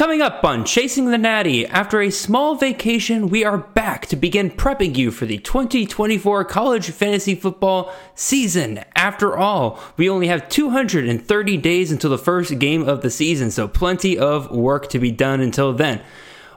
Coming up on Chasing the Natty, after a small vacation, we are back to begin prepping you for the 2024 college fantasy football season. After all, we only have 230 days until the first game of the season, so plenty of work to be done until then.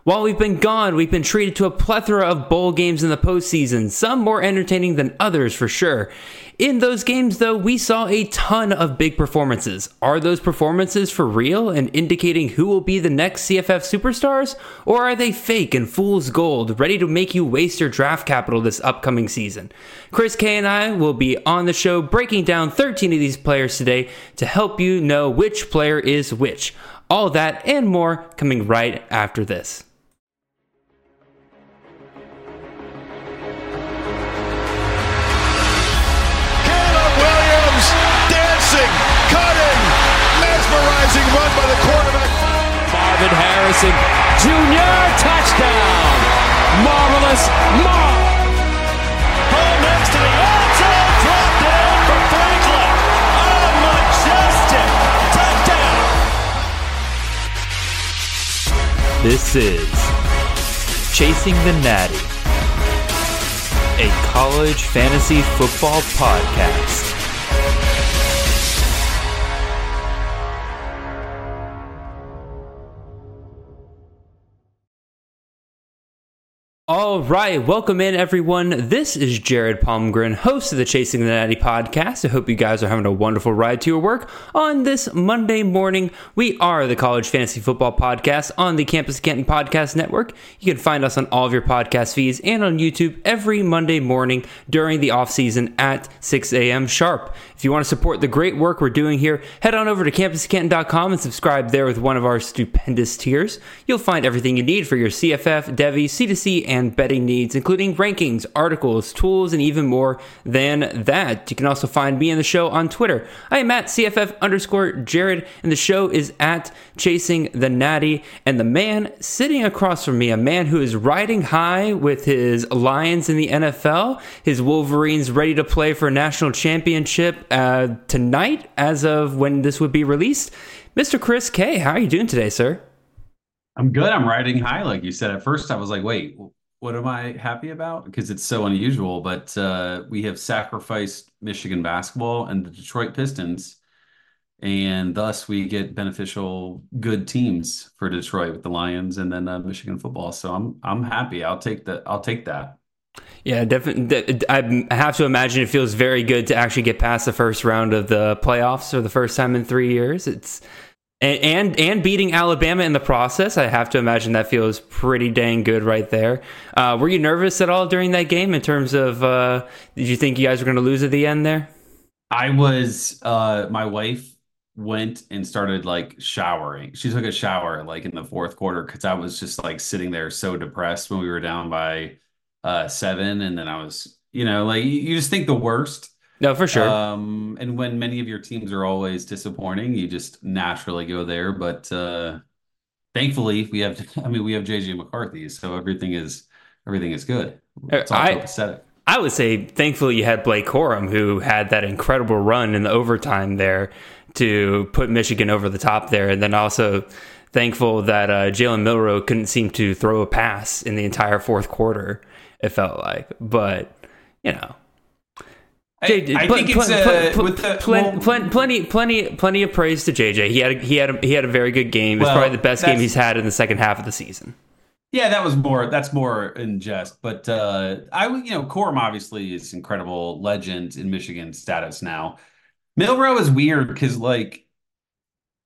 While we've been gone, we've been treated to a plethora of bowl games in the postseason, some more entertaining than others for sure. In those games, though, we saw a ton of big performances. Are those performances for real and indicating who will be the next CFF superstars? Or are they fake and fool's gold, ready to make you waste your draft capital this upcoming season? Chris Kay and I will be on the show breaking down 13 of these players today to help you know which player is which. All that and more coming right after this. Marvin Harrison Jr. touchdown. Marvelous Marv. Ball next to the end zone. Drop down for Franklin. A majestic touchdown. This is Chasing the Natty, a college fantasy football podcast. All right, welcome in everyone. This is Jared Palmgren, host of the Chasing the Natty podcast. I hope you guys are having a wonderful ride to your work on this Monday morning. We are the College Fantasy Football Podcast on the Campus Canton Podcast Network. You can find us on all of your podcast feeds and on YouTube every Monday morning during the off season at 6 a.m. sharp. If you want to support the great work we're doing here, head on over to campuscanton.com and subscribe there with one of our stupendous tiers. You'll find everything you need for your CFF, Devy, C2C, and betting needs, including rankings, articles, tools, and even more than that. You can also find me and the show on Twitter. I am at CFF underscore Jared, and the show is at Chasing the Natty. And the man sitting across from me, a man who is riding high with his Lions in the NFL, his Wolverines ready to play for a national championship uh, tonight, as of when this would be released. Mr. Chris Kay, how are you doing today, sir? I'm good. I'm riding high, like you said. At first, I was like, wait, what am I happy about? Because it's so unusual. But uh, we have sacrificed Michigan basketball and the Detroit Pistons, and thus we get beneficial good teams for Detroit with the Lions and then uh, Michigan football. So I'm I'm happy. I'll take that. I'll take that. Yeah, definitely. I have to imagine it feels very good to actually get past the first round of the playoffs for the first time in three years. It's and, and and beating Alabama in the process, I have to imagine that feels pretty dang good right there. Uh, were you nervous at all during that game in terms of uh, did you think you guys were going to lose at the end there? I was. Uh, my wife went and started like showering. She took a shower like in the fourth quarter because I was just like sitting there so depressed when we were down by uh, seven, and then I was, you know, like you just think the worst no, for sure. Um, and when many of your teams are always disappointing, you just naturally go there. But uh, thankfully, we have. I mean, we have JJ McCarthy, so everything is everything is good. It's all I, I would say, thankfully, you had Blake Corum, who had that incredible run in the overtime there to put Michigan over the top there, and then also thankful that uh, Jalen Milroe couldn't seem to throw a pass in the entire fourth quarter. It felt like, but you know, JJ, I, I pl- think it's pl- pl- with the, well, plenty, plenty, plenty of praise to JJ. He had a, he had a, he had a very good game. It's well, probably the best game he's had in the second half of the season. Yeah, that was more. That's more in jest. But uh, I, you know, Corum obviously is incredible legend in Michigan status now. Milroe is weird because like,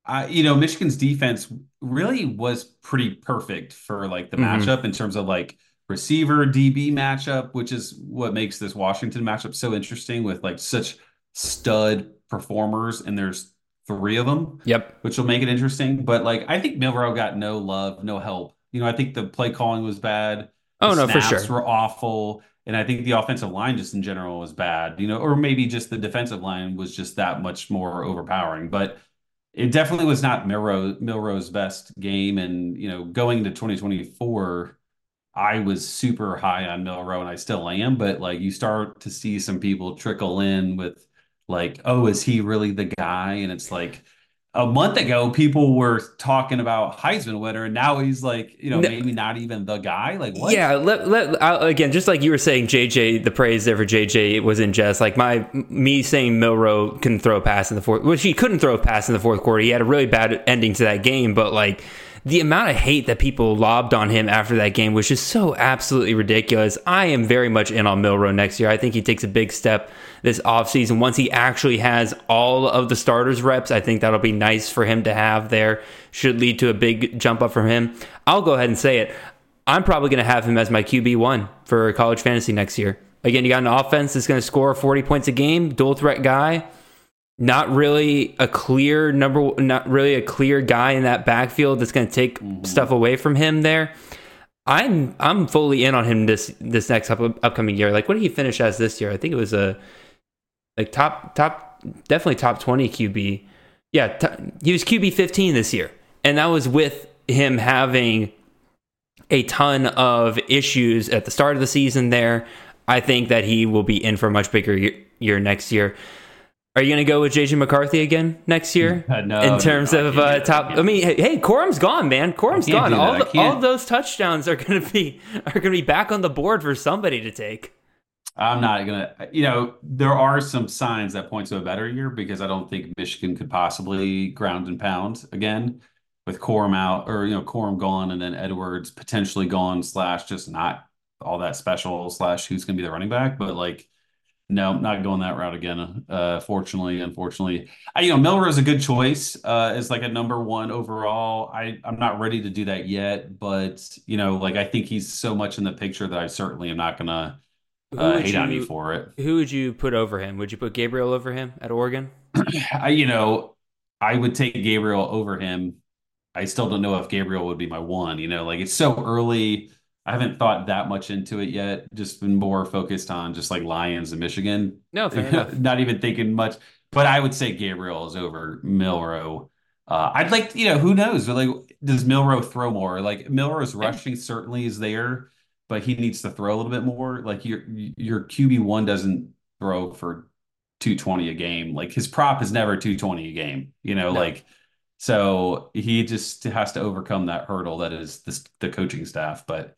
I, you know, Michigan's defense really was pretty perfect for like the mm-hmm. matchup in terms of like receiver DB matchup, which is what makes this Washington matchup so interesting with like such stud performers, and there's three of them. Yep. Which will make it interesting. But like I think Milroe got no love, no help. You know, I think the play calling was bad. Oh the no, for sure. Were awful. And I think the offensive line just in general was bad, you know, or maybe just the defensive line was just that much more overpowering. But it definitely was not Milroe, Milroe's best game. And, you know, going to 2024, I was super high on Milroe and I still am, but like you start to see some people trickle in with like, oh, is he really the guy? And it's like, a month ago people were talking about Heisman winner, and now he's like, you know, No. maybe not even the guy. Like what? Yeah, let, let, uh, again, just like you were saying, JJ, the praise there for JJ was in jest. Like my me saying Milroe can throw a pass in the fourth, which he couldn't throw a pass in the fourth quarter. He had a really bad ending to that game, but like the amount of hate that people lobbed on him after that game was just so absolutely ridiculous. I am very much in on Milroe next year. I think he takes a big step this offseason. Once he actually has all of the starters reps, I think that'll be nice for him to have there. Should lead to a big jump up from him. I'll go ahead and say it. I'm probably going to have him as my QB1 for college fantasy next year. Again, you got an offense that's going to score 40 points a game, dual threat guy. Not really a clear number, not really a clear guy in that backfield that's going to take mm-hmm. stuff away from him there. I'm I'm fully in on him this this next up, upcoming year. Like, what did he finish as this year? I think it was a like top top definitely top 20 QB. Yeah, t- he was QB 15 this year, and that was with him having a ton of issues at the start of the season there. I think that he will be in for a much bigger year, year next year. Are you going to go with JJ McCarthy again next year? No, in terms no, of uh, top. I mean, hey, hey, Corum's gone, man. Corum's I gone. All the, all those touchdowns are going to be are going to be back on the board for somebody to take. I'm not gonna. You know, there are some signs that point to a better year because I don't think Michigan could possibly ground and pound again with Corum out or you know Corum gone and then Edwards potentially gone slash just not all that special slash who's gonna be the running back. But like, no, not going that route again. Uh, fortunately, unfortunately, I, you know Miller is a good choice uh, as like a number one overall. I I'm not ready to do that yet, but you know, like I think he's so much in the picture that I certainly am not gonna uh, hate on you- you for it. Who would you put over him? Would you put Gabriel over him at Oregon? I, you know, I would take Gabriel over him. I still don't know if Gabriel would be my one. You know, like it's so early. I haven't thought that much into it yet. Just been more focused on just like Lions and Michigan. No. Not even thinking much. But I would say Gabriel is over Milroe. Uh, I'd like, you know, who knows? Like, does Milroe throw more? Like Milroe's rushing certainly is there, but he needs to throw a little bit more. Like your your QB one doesn't throw for 220 a game. Like his prop is never 220 a game, you know, No. like so he just has to overcome that hurdle that is this the coaching staff. But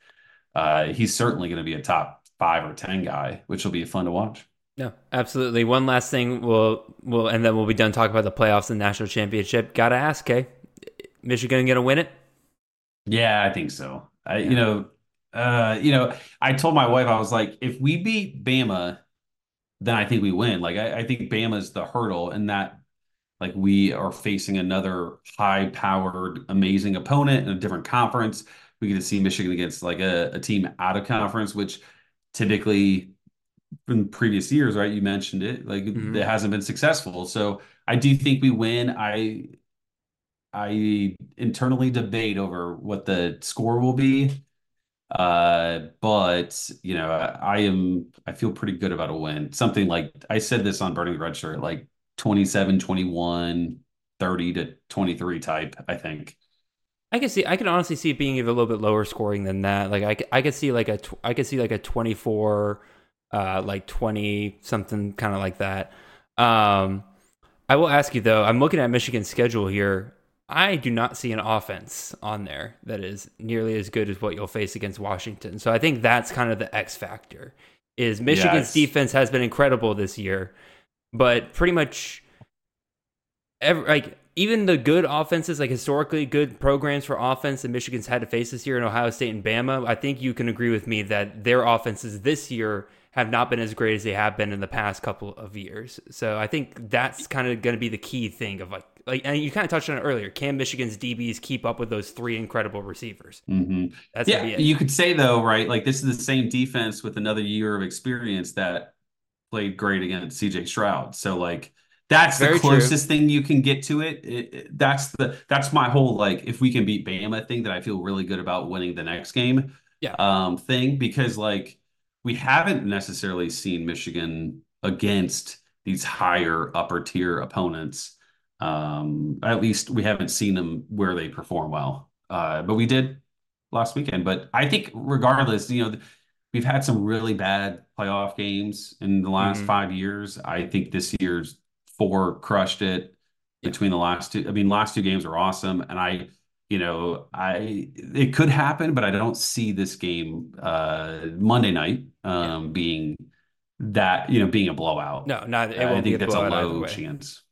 uh he's certainly going to be a top five or ten guy, which will be fun to watch. No, absolutely. One last thing, we'll we'll and then we'll be done talking about the playoffs and national championship. Gotta ask, Kay, Michigan gonna win it? Yeah, I think so. I, you know, uh, you know, I told my wife, I was like, if we beat Bama, then I think we win. Like, I, I think Bama's the hurdle, and that, like, we are facing another high-powered, amazing opponent in a different conference. We get to see Michigan against like a, a team out of conference, which typically in previous years, right? You mentioned it, like Mhm. it hasn't been successful. So I do think we win. I I internally debate over what the score will be. Uh, but you know, I, I am I feel pretty good about a win. Something like I said this on Burning the Red Shirt, like 27, 21, 30 to 23 type, I think. I can see. I can honestly see it being even a little bit lower scoring than that. Like I, I could see like a, tw- I could see like a twenty four, uh, like twenty something kind of like that. Um, I will ask you though. I'm looking at Michigan's schedule here. I do not see an offense on there that is nearly as good as what you'll face against Washington. So I think that's kind of the X factor. Is Michigan's Yes. defense has been incredible this year, but pretty much every, like even the good offenses, like historically good programs for offense that Michigan's had to face this year in Ohio State and Bama, I think you can agree with me that their offenses this year have not been as great as they have been in the past couple of years. So I think that's kind of going to be the key thing of like, like, and you kind of touched on it earlier. Can Michigan's DBs keep up with those three incredible receivers? hmm That's Yeah, you could say though, right? Like this is the same defense with another year of experience that played great against CJ Stroud. So like that's Very the true. closest thing you can get to it. It- it- That's the that's my whole like if we can beat Bama thing that I feel really good about winning the next game. Yeah. Um thing because like we haven't necessarily seen Michigan against these higher upper tier opponents. Um at least we haven't seen them where they perform well. Uh but we did last weekend. But I think regardless, you know, we've had some really bad playoff games in the last Mhm. five years. I think this year's four crushed it. between the last two. I mean, last two games are awesome, and I, you know, I it could happen, but I don't see this game uh Monday night um yeah. being that you know being a blowout. No, not. It I think that's a low chance.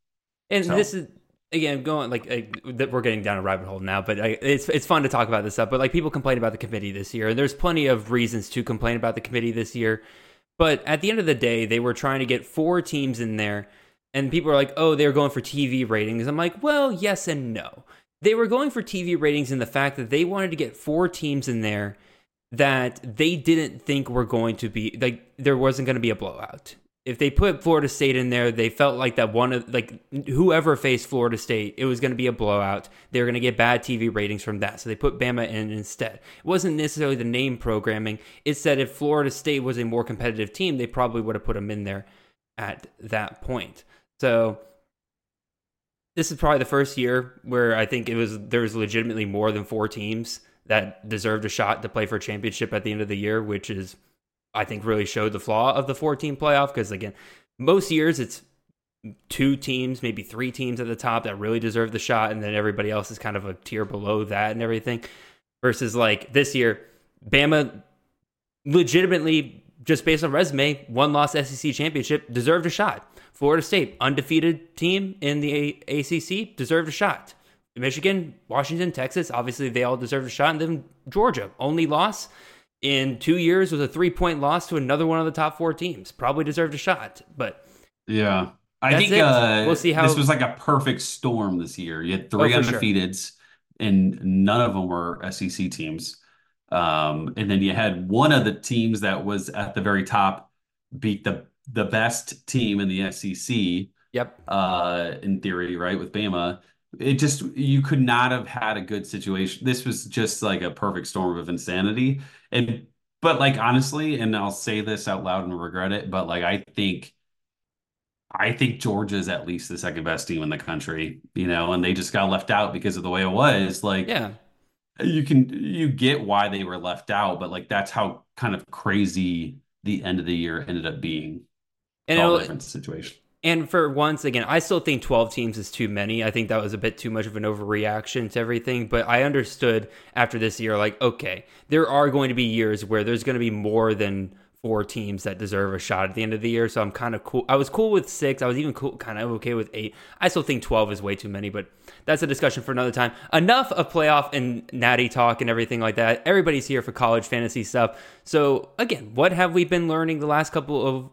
And so. this is again going like, like we're getting down a rabbit hole now, but I, it's it's fun to talk about this stuff. But like people complain about the committee this year, and there's plenty of reasons to complain about the committee this year. But at the end of the day, they were trying to get four teams in there, and people are like, "Oh, they're going for TV ratings." I'm like, "Well, yes and no." They were going for TV ratings in the fact that they wanted to get four teams in there that they didn't think were going to be like there wasn't going to be a blowout if they put Florida State in there, they felt like that one of like whoever faced Florida State, it was going to be a blowout. They were going to get bad TV ratings from that, so they put Bama in instead. It wasn't necessarily the name programming. It's that if Florida State was a more competitive team, they probably would have put them in there at that point. So this is probably the first year where I think it was there was legitimately more than four teams that deserved a shot to play for a championship at the end of the year, which is I think really showed the flaw of the 14 playoff because again, most years it's two teams, maybe three teams at the top that really deserve the shot, and then everybody else is kind of a tier below that and everything. Versus like this year, Bama legitimately just based on resume, one loss SEC championship, deserved a shot. Florida State, undefeated team in the ACC, deserved a shot. Michigan, Washington, Texas, obviously they all deserved a shot. And then Georgia, only loss in two years was a three point loss to another one of the top four teams. Probably deserved a shot, but yeah, I think uh, we'll see how this was like a perfect storm this year. You had three oh, undefeateds, sure. and none of them were SEC teams. Um, and then you had one of the teams that was at the very top beat the the best team in the SEC. Yep. Uh, in theory, right with Bama, it just you could not have had a good situation. This was just like a perfect storm of insanity. And but like honestly, and I'll say this out loud and regret it, but like I think I think Georgia is at least the second best team in the country, you know, and they just got left out because of the way it was. Like, yeah, you can you get why they were left out, but like that's how kind of crazy the end of the year ended up being. And all different situation. And for once again, I still think 12 teams is too many. I think that was a bit too much of an overreaction to everything. But I understood after this year, like, okay, there are going to be years where there's going to be more than four teams that deserve a shot at the end of the year. So I'm kind of cool. I was cool with six. I was even cool, kind of okay with eight. I still think 12 is way too many, but that's a discussion for another time. Enough of playoff and natty talk and everything like that. Everybody's here for college fantasy stuff. So again, what have we been learning the last couple of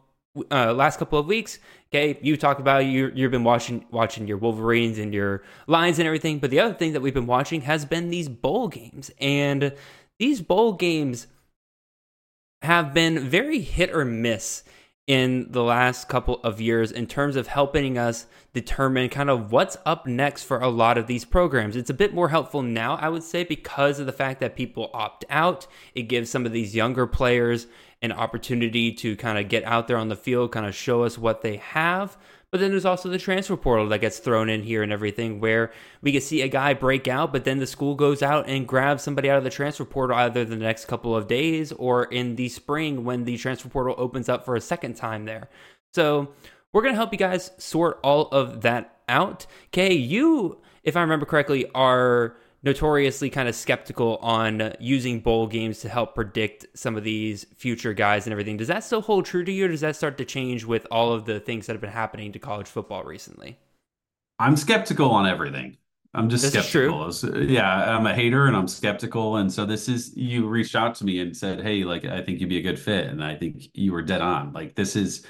uh, last couple of weeks. Okay, you talked about you you've been watching watching your Wolverines and your Lions and everything, but the other thing that we've been watching has been these bowl games, and these bowl games have been very hit or miss in the last couple of years in terms of helping us determine kind of what's up next for a lot of these programs. It's a bit more helpful now, I would say, because of the fact that people opt out. It gives some of these younger players an opportunity to kind of get out there on the field, kind of show us what they have. But then there's also the transfer portal that gets thrown in here and everything, where we can see a guy break out, but then the school goes out and grabs somebody out of the transfer portal either the next couple of days or in the spring when the transfer portal opens up for a second time there. So we're going to help you guys sort all of that out. Kay, you, if I remember correctly, are notoriously kind of skeptical on using bowl games to help predict some of these future guys and everything. Does that still hold true to you, or does that start to change with all of the things that have been happening to college football recently? I'm skeptical on everything. I'm just this skeptical. Yeah, I'm a hater and I'm skeptical. And so this is you reached out to me and said, Hey, like I think you'd be a good fit. And I think you were dead on. Like this is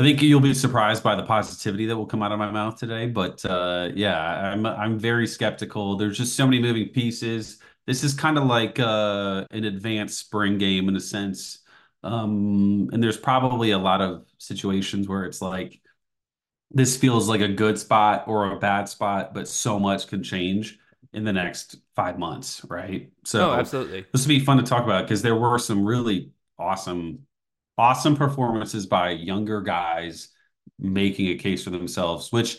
I think you'll be surprised by the positivity that will come out of my mouth today. But uh, yeah, I'm I'm very skeptical. There's just so many moving pieces. This is kind of like uh, an advanced spring game in a sense. Um, and there's probably a lot of situations where it's like this feels like a good spot or a bad spot, but so much can change in the next five months, right? So, oh, absolutely. This would be fun to talk about because there were some really awesome awesome performances by younger guys making a case for themselves, which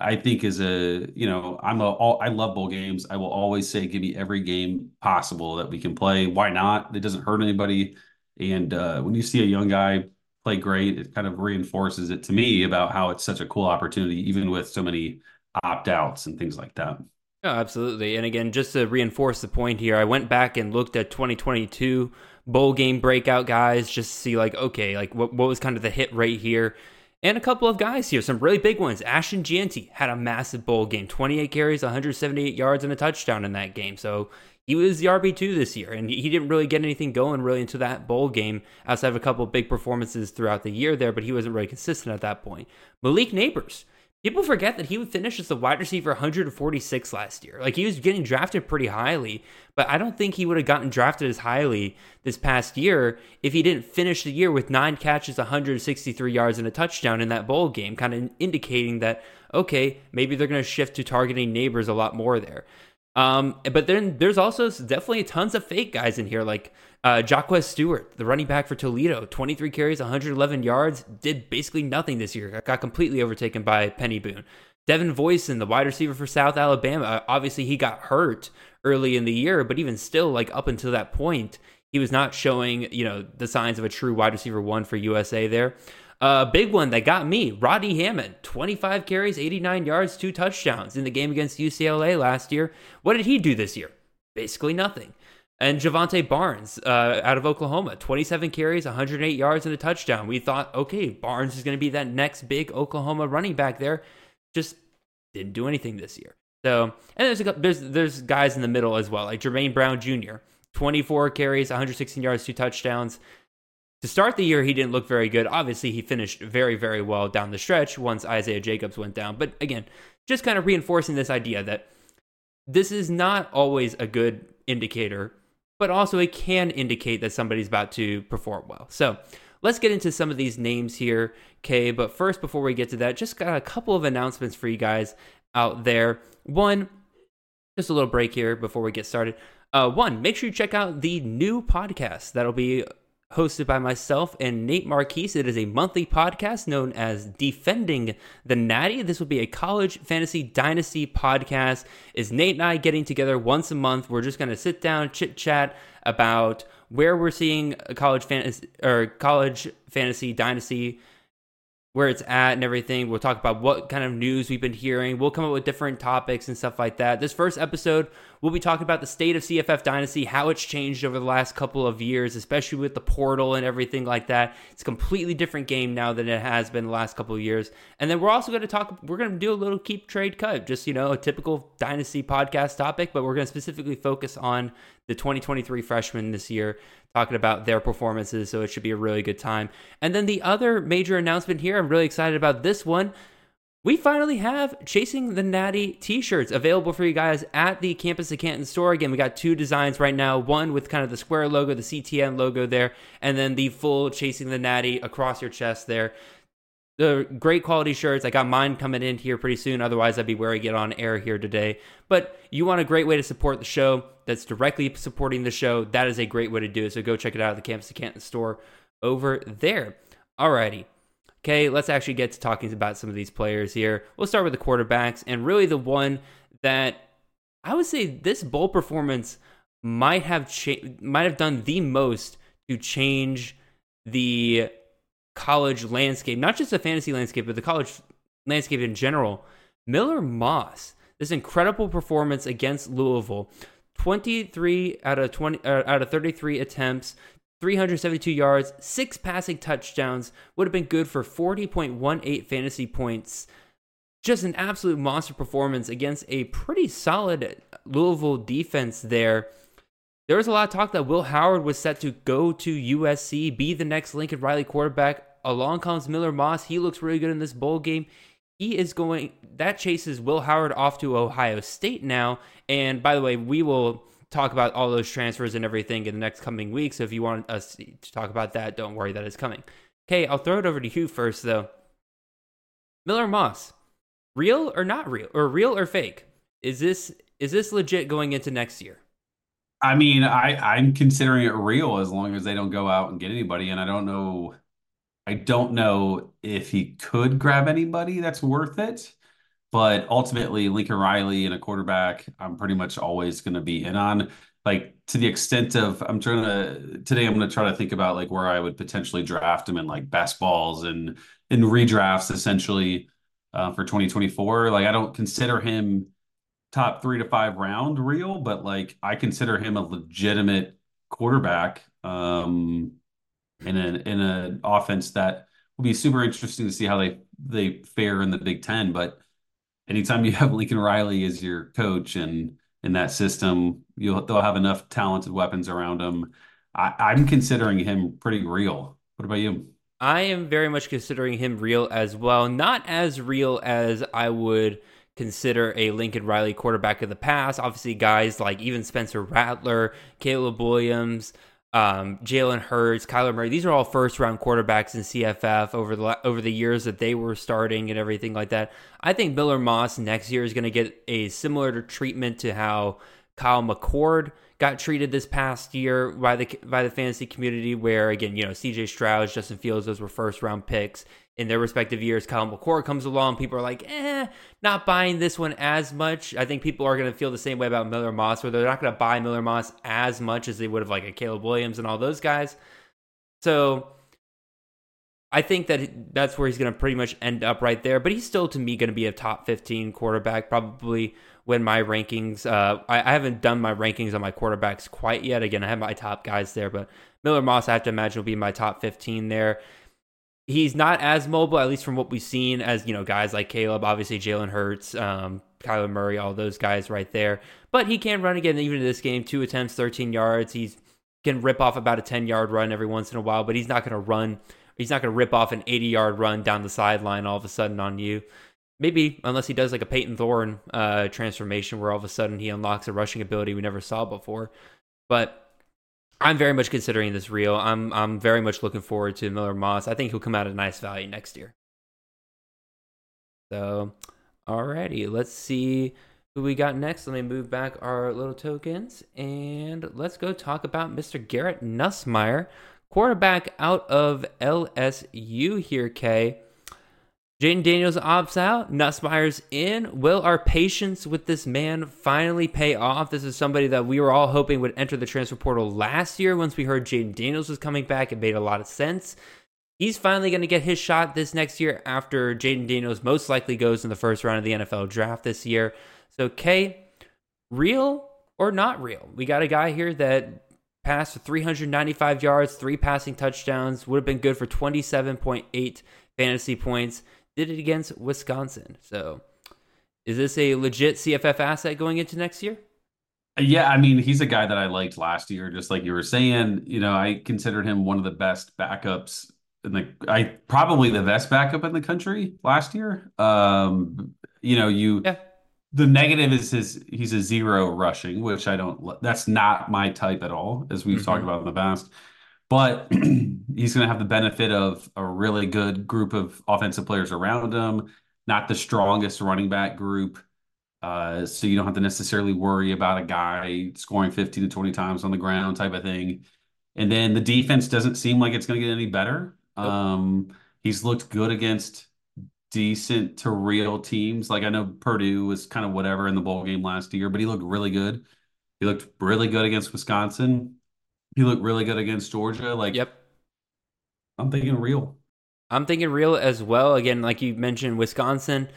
I think is a you know I'm a all, I love bowl games. I will always say give me every game possible that we can play. Why not? It doesn't hurt anybody. And uh, when you see a young guy play great, it kind of reinforces it to me about how it's such a cool opportunity, even with so many opt outs and things like that. Absolutely. And again, just to reinforce the point here, I went back and looked at 2022 bowl game breakout guys just see, like, okay, like what, what was kind of the hit rate here. And a couple of guys here, some really big ones. Ashton Jeanty had a massive bowl game 28 carries, 178 yards, and a touchdown in that game. So he was the RB2 this year, and he didn't really get anything going really into that bowl game outside of a couple of big performances throughout the year there, but he wasn't really consistent at that point. Malik Nabers People forget that he would finish as the wide receiver 146 last year. Like he was getting drafted pretty highly, but I don't think he would have gotten drafted as highly this past year if he didn't finish the year with nine catches, 163 yards, and a touchdown in that bowl game, kind of indicating that, okay, maybe they're going to shift to targeting Nabers a lot more there. Um, but then there's also definitely tons of fake guys in here, like uh, Jacquez Stuart, the running back for Toledo, 23 carries, 111 yards, did basically nothing this year. Got completely overtaken by Peny Boone. Devin Voisin, the wide receiver for South Alabama, uh, obviously he got hurt early in the year, but even still, like up until that point, he was not showing, you know, the signs of a true wide receiver one for USA there. A uh, big one that got me, Rodney Hammond, 25 carries, 89 yards, two touchdowns in the game against UCLA last year. What did he do this year? Basically nothing. And Jovantae Barnes uh, out of Oklahoma, 27 carries, 108 yards, and a touchdown. We thought, okay, Barnes is going to be that next big Oklahoma running back there. Just didn't do anything this year. So, and there's a, there's there's guys in the middle as well, like Jermaine Brown Jr., 24 carries, 116 yards, two touchdowns. To start the year, he didn't look very good. Obviously, he finished very, very well down the stretch once Isaiah Jacobs went down. But again, just kind of reinforcing this idea that this is not always a good indicator but also it can indicate that somebody's about to perform well. So let's get into some of these names here, okay? But first, before we get to that, just got a couple of announcements for you guys out there. One, just a little break here before we get started. Uh, one, make sure you check out the new podcast that'll be hosted by myself and Nate Marquise. It is a monthly podcast known as Defending the Natty. This will be a college fantasy dynasty podcast. Is Nate and I getting together once a month? We're just going to sit down, chit chat about where we're seeing college fantasy or college fantasy dynasty where it's at and everything. We'll talk about what kind of news we've been hearing. We'll come up with different topics and stuff like that. This first episode, we'll be talking about the state of CFF Dynasty, how it's changed over the last couple of years, especially with the portal and everything like that. It's a completely different game now than it has been the last couple of years. And then we're also going to talk, we're going to do a little keep trade cut, just, you know, a typical Dynasty podcast topic, but we're going to specifically focus on the 2023 freshmen this year talking about their performances. So it should be a really good time. And then the other major announcement here, I'm really excited about this one. We finally have Chasing the Natty t shirts available for you guys at the Campus of Canton store. Again, we got two designs right now one with kind of the square logo, the CTN logo there, and then the full Chasing the Natty across your chest there. The great quality shirts. I got mine coming in here pretty soon. Otherwise, I'd be wearing it on air here today. But you want a great way to support the show that's directly supporting the show. That is a great way to do it. So go check it out at the Campus of Canton store over there. Alrighty. Okay, let's actually get to talking about some of these players here. We'll start with the quarterbacks, and really the one that I would say this bowl performance might have cha- might have done the most to change the college landscape, not just the fantasy landscape, but the college landscape in general. Miller Moss, this incredible performance against Louisville, 23 out of 20 uh, out of 33 attempts, 372 yards, six passing touchdowns, would have been good for 40.18 fantasy points. Just an absolute monster performance against a pretty solid Louisville defense there. There was a lot of talk that Will Howard was set to go to USC, be the next Lincoln Riley quarterback. Along comes Miller Moss. He looks really good in this bowl game. He is going, that chases Will Howard off to Ohio State now. And by the way, we will talk about all those transfers and everything in the next coming weeks. So if you want us to talk about that, don't worry, that is coming. Okay, I'll throw it over to you first, though. Miller Moss, real or not real, or real or fake? Is this is this legit going into next year? I mean, I I'm considering it real as long as they don't go out and get anybody. And I don't know, I don't know if he could grab anybody that's worth it. But ultimately, Lincoln Riley and a quarterback, I'm pretty much always going to be in on. Like to the extent of, I'm trying to today. I'm going to try to think about like where I would potentially draft him in like best balls and in redrafts essentially. uh, for 2024. Like I don't consider him top three to five round real, but like I consider him a legitimate quarterback um, in an in an offense that will be super interesting to see how they they fare in the Big Ten. But anytime you have Lincoln Riley as your coach and in that system, you'll they'll have enough talented weapons around him. I, I'm considering him pretty real. What about you? I am very much considering him real as well. Not as real as I would consider a Lincoln Riley quarterback of the past. Obviously, guys like even Spencer Rattler, Caleb Williams, um, Jalen Hurts, Kyler Murray. These are all first round quarterbacks in CFF over the over the years that they were starting and everything like that. I think Miller Moss next year is going to get a similar treatment to how Kyle McCord got treated this past year by the by the fantasy community, where again, you know, C.J. Stroud, Justin Fields, those were first round picks in their respective years. Kyle McCord comes along, people are like, eh, not buying this one as much. I think people are going to feel the same way about Miller Moss, where they're not going to buy Miller Moss as much as they would have like a Caleb Williams and all those guys. So I think that that's where he's going to pretty much end up right there. But he's still, to me, going to be a top 15 quarterback, probably when my rankings, uh, I, I haven't done my rankings on my quarterbacks quite yet. Again, I have my top guys there, but Miller Moss, I have to imagine, will be my top 15 there he's not as mobile, at least from what we've seen, as you know, guys like Caleb, obviously Jalen Hurts, um, Kyler Murray, all those guys right there. But he can run again, even in this game, two attempts, 13 yards. He's can rip off about a 10 yard run every once in a while, but he's not going to run. He's not going to rip off an 80 yard run down the sideline all of a sudden on you. Maybe unless he does like a Payton Thorne uh, transformation where all of a sudden he unlocks a rushing ability we never saw before. But I'm very much considering this real. I'm I'm very much looking forward to Miller Moss. I think he'll come out at a nice value next year. So, alrighty, let's see who we got next. Let me move back our little tokens and let's go talk about Mr. Garrett Nussmeier, quarterback out of LSU here, Kay. Jayden Daniels opts out. Nussmeier's in. Will our patience with this man finally pay off? This is somebody that we were all hoping would enter the transfer portal last year. Once we heard Jayden Daniels was coming back, it made a lot of sense. He's finally going to get his shot this next year after Jayden Daniels most likely goes in the first round of the NFL draft this year. So, Kay, real or not real? We got a guy here that passed for 395 yards, three passing touchdowns, would have been good for 27.8 fantasy points did it against Wisconsin. So, is this a legit CFF asset going into next year? Yeah, I mean, he's a guy that I liked last year, just like you were saying. You know, I considered him one of the best backups in the I probably the best backup in the country last year. Um, you know, you yeah. the negative is his he's a zero rushing, which I don't that's not my type at all, as we've mm-hmm. talked about in the past but he's going to have the benefit of a really good group of offensive players around him, not the strongest running back group. Uh, so you don't have to necessarily worry about a guy scoring 15 to 20 times on the ground type of thing. And then the defense doesn't seem like it's going to get any better. Um, he's looked good against decent to real teams. Like I know Purdue was kind of whatever in the bowl game last year, but he looked really good. He looked really good against Wisconsin. He looked really good against Georgia. Like, yep. I'm thinking real. I'm thinking real as well. Again, like you mentioned, Wisconsin,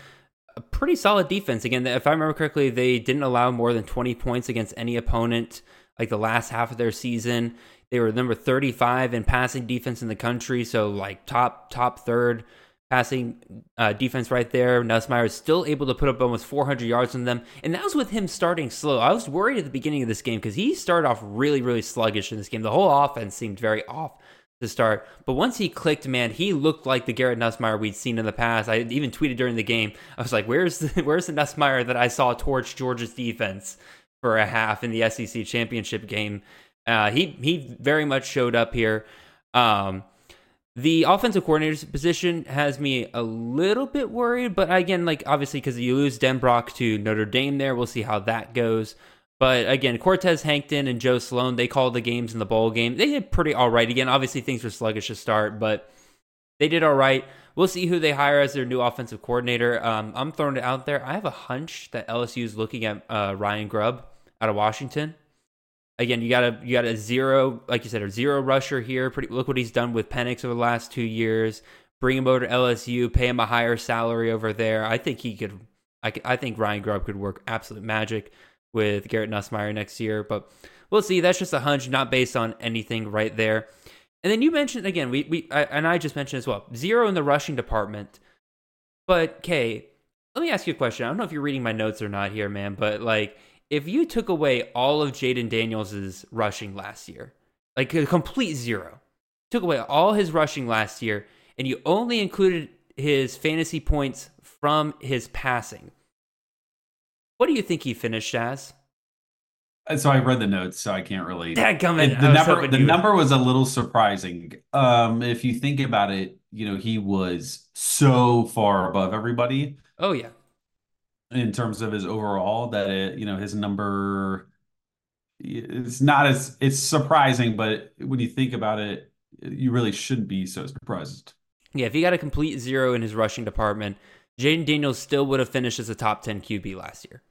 a pretty solid defense. Again, if I remember correctly, they didn't allow more than 20 points against any opponent like the last half of their season. They were number 35 in passing defense in the country, so like top top third passing uh, defense right there. Nussmeier is still able to put up almost 400 yards on them, and that was with him starting slow. I was worried at the beginning of this game because he started off really, really sluggish in this game. The whole offense seemed very off to start, but once he clicked, man, he looked like the Garrett Nussmeier we'd seen in the past. I even tweeted during the game. I was like, "Where's the, where's the Nussmeier that I saw torch Georgia's defense for a half in the SEC championship game?" Uh, he he very much showed up here. Um, the offensive coordinator's position has me a little bit worried, but again, like obviously because you lose Denbrock to Notre Dame there, we'll see how that goes. But again, Cortez Hankton and Joe Sloan, they called the games in the bowl game. They did pretty all right. Again, obviously things were sluggish to start, but they did all right. We'll see who they hire as their new offensive coordinator. Um, I'm throwing it out there. I have a hunch that LSU is looking at uh, Ryan Grubb out of Washington again, you got a you got a zero, like you said, a zero rusher here. Pretty look what he's done with Penix over the last two years. bring him over to LSU, pay him a higher salary over there. I think he could. I, I think Ryan Grubb could work absolute magic with Garrett Nussmeier next year, but we'll see. That's just a hunch, not based on anything right there. And then you mentioned again, we we I, and I just mentioned as well, zero in the rushing department. But Kay, let me ask you a question. I don't know if you're reading my notes or not here, man, but like if you took away all of Jayden Daniels' rushing last year, like a complete zero, took away all his rushing last year, and you only included his fantasy points from his passing, what do you think he finished as? So I read the notes, so I can't really. Dadgummit, the number, the would- number was a little surprising. Um, if you think about it, you know, he was so far above everybody Oh yeah, in terms of his overall that it, you know, his number it's not as it's surprising, but when you think about it, you really shouldn't be so surprised. yeah. If he got a complete zero in his rushing department, Jayden Daniels still would have finished as a top ten QB last year.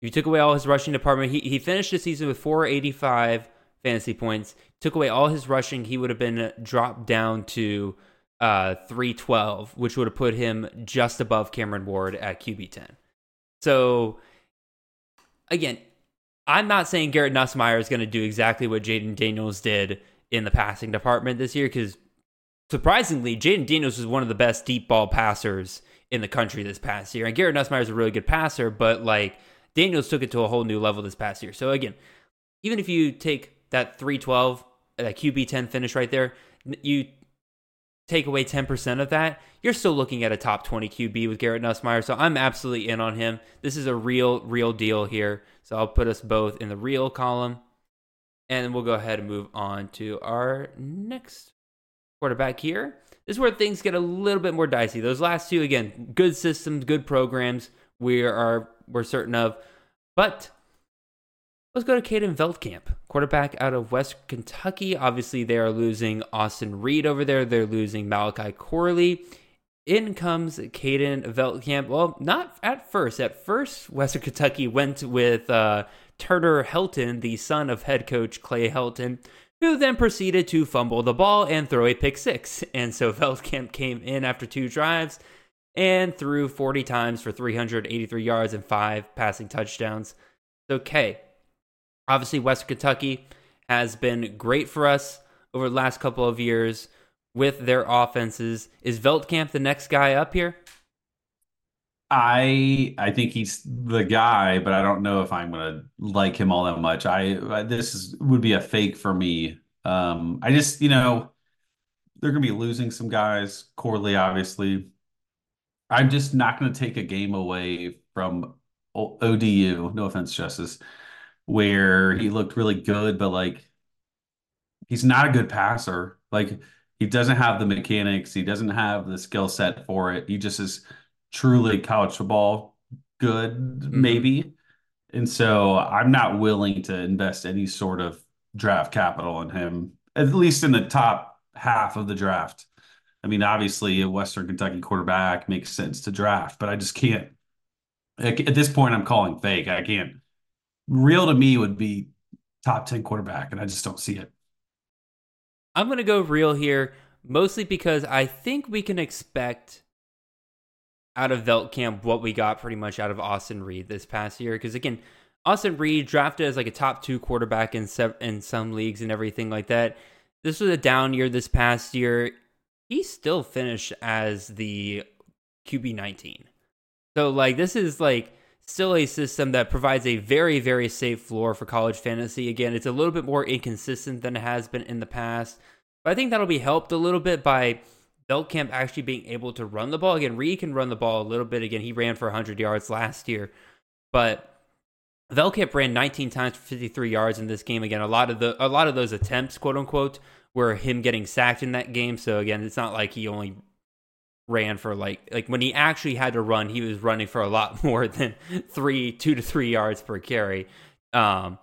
If you took away all his rushing department, he he finished the season with 485 fantasy points. Took away all his rushing, he would have been dropped down to uh 312, which would have put him just above Cameron Ward at QB 10. So again, I'm not saying Garrett Nussmeier is going to do exactly what Jayden Daniels did in the passing department this year because surprisingly, Jayden Daniels was one of the best deep ball passers in the country this past year. And Garrett Nussmeier is a really good passer, but like Daniels took it to a whole new level this past year. So again, even if you take that 312, that QB 10 finish right there, you take away 10% of that, you're still looking at a top 20 QB with Garrett Nussmeier. So I'm absolutely in on him. This is a real, real deal here. So I'll put us both in the real column. And we'll go ahead and move on to our next quarterback here. This is where things get a little bit more dicey. Those last two, again, good systems, good programs. We are we're certain of, but let's go to Caden Veldkamp, quarterback out of West Kentucky. Obviously, they are losing Austin Reed over there. They're losing Malachi Corley. In comes Caden Veldkamp. Well, not at first. At first, Western Kentucky went with uh, Turner Helton, the son of head coach Clay Helton, who then proceeded to fumble the ball and throw a pick six. And so Veldkamp came in after two drives and threw 40 times for 383 yards and five passing touchdowns. Okay. Obviously, Western Kentucky has been great for us over the last couple of years with their offenses. Is Veldkamp the next guy up here? I I think he's the guy, but I don't know if I'm gonna like him all that much. I, this is would be a fake for me. Um, I just you know they're gonna be losing some guys. Corley, obviously. I'm just not gonna take a game away from ODU. No offense, Justice, where he looked really good, but like he's not a good passer. Like he doesn't have the mechanics. He doesn't have the skill set for it. He just is truly college football good, mm-hmm. maybe. And so I'm not willing to invest any sort of draft capital in him, at least in the top half of the draft. I mean, obviously, a Western Kentucky quarterback makes sense to draft, but I just can't. At at this point, I'm calling fake. I can't. Real to me would be top 10 quarterback, and I just don't see it. I'm going to go real here, mostly because I think we can expect out of Veldkamp what we got pretty much out of Austin Reed this past year. Because again, Austin Reed drafted as like a top two quarterback in sev- in some leagues and everything like that. This was a down year this past year. He still finished as the QB 19. So like this is like still a system that provides a very very safe floor for college fantasy. Again, it's a little bit more inconsistent than it has been in the past, but I think that'll be helped a little bit by Veldkamp actually being able to run the ball. Again, Reed can run the ball a little bit. Again, he ran for 100 yards last year, but Veldkamp ran 19 times for 53 yards in this game. Again, a lot of the a lot of those attempts, quote unquote, were him getting sacked in that game. So again, it's not like he only ran for like like when he actually had to run, he was running for a lot more than three, two to three yards per carry. Um,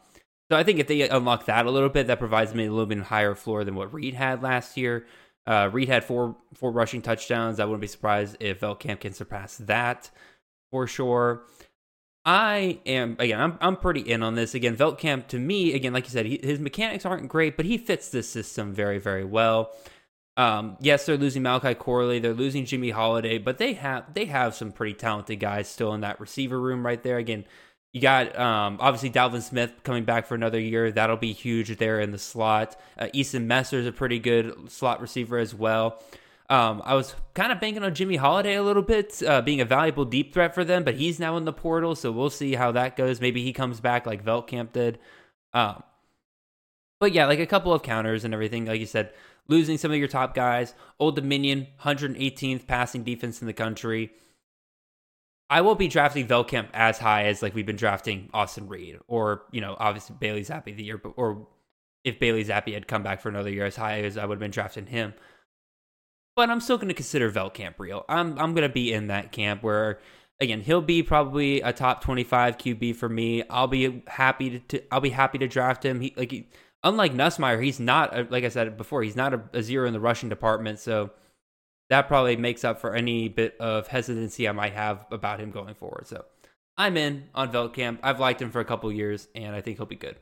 so I think if they unlock that a little bit, that provides me a little bit higher floor than what Reed had last year. Uh, Reed had four four rushing touchdowns. I wouldn't be surprised if Veldkamp can surpass that for sure. I am again. I'm I'm pretty in on this. Again, Veldkamp to me again, like you said, he, his mechanics aren't great, but he fits this system very very well. Um, yes, they're losing Malachi Corley, they're losing Jimmy Holiday, but they have they have some pretty talented guys still in that receiver room right there. Again, you got um, obviously Dalvin Smith coming back for another year. That'll be huge there in the slot. Uh, Easton Messer is a pretty good slot receiver as well. Um, I was kind of banking on Jimmy Holiday a little bit, uh, being a valuable deep threat for them, but he's now in the portal, so we'll see how that goes. Maybe he comes back like Veldkamp did. Um, but yeah, like a couple of counters and everything. Like you said, losing some of your top guys. Old Dominion, 118th passing defense in the country. I won't be drafting Veltkamp as high as like we've been drafting Austin Reed or you know obviously Bailey Zappe the year, or if Bailey Zappe had come back for another year as high as I would have been drafting him. But I'm still going to consider Veltkamp real. I'm I'm going to be in that camp where again he'll be probably a top 25 QB for me. I'll be happy to, to I'll be happy to draft him. He like he, unlike Nussmeier, he's not a, like I said before, he's not a, a zero in the rushing department, so that probably makes up for any bit of hesitancy I might have about him going forward. So I'm in on Veltkamp. I've liked him for a couple years, and I think he'll be good.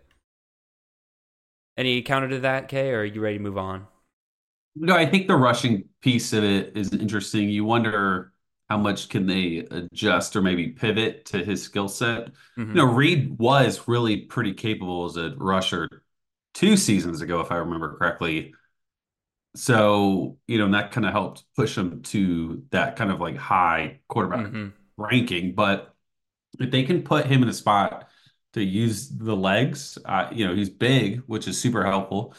Any counter to that, Kay, or are you ready to move on? No, I think the rushing piece of it is interesting. You wonder how much can they adjust or maybe pivot to his skill set. Mm-hmm. You know, Reed was really pretty capable as a rusher two seasons ago, if I remember correctly. So, you know, that kind of helped push him to that kind of like high quarterback mm-hmm. ranking. But if they can put him in a spot to use the legs, uh, you know, he's big, which is super helpful.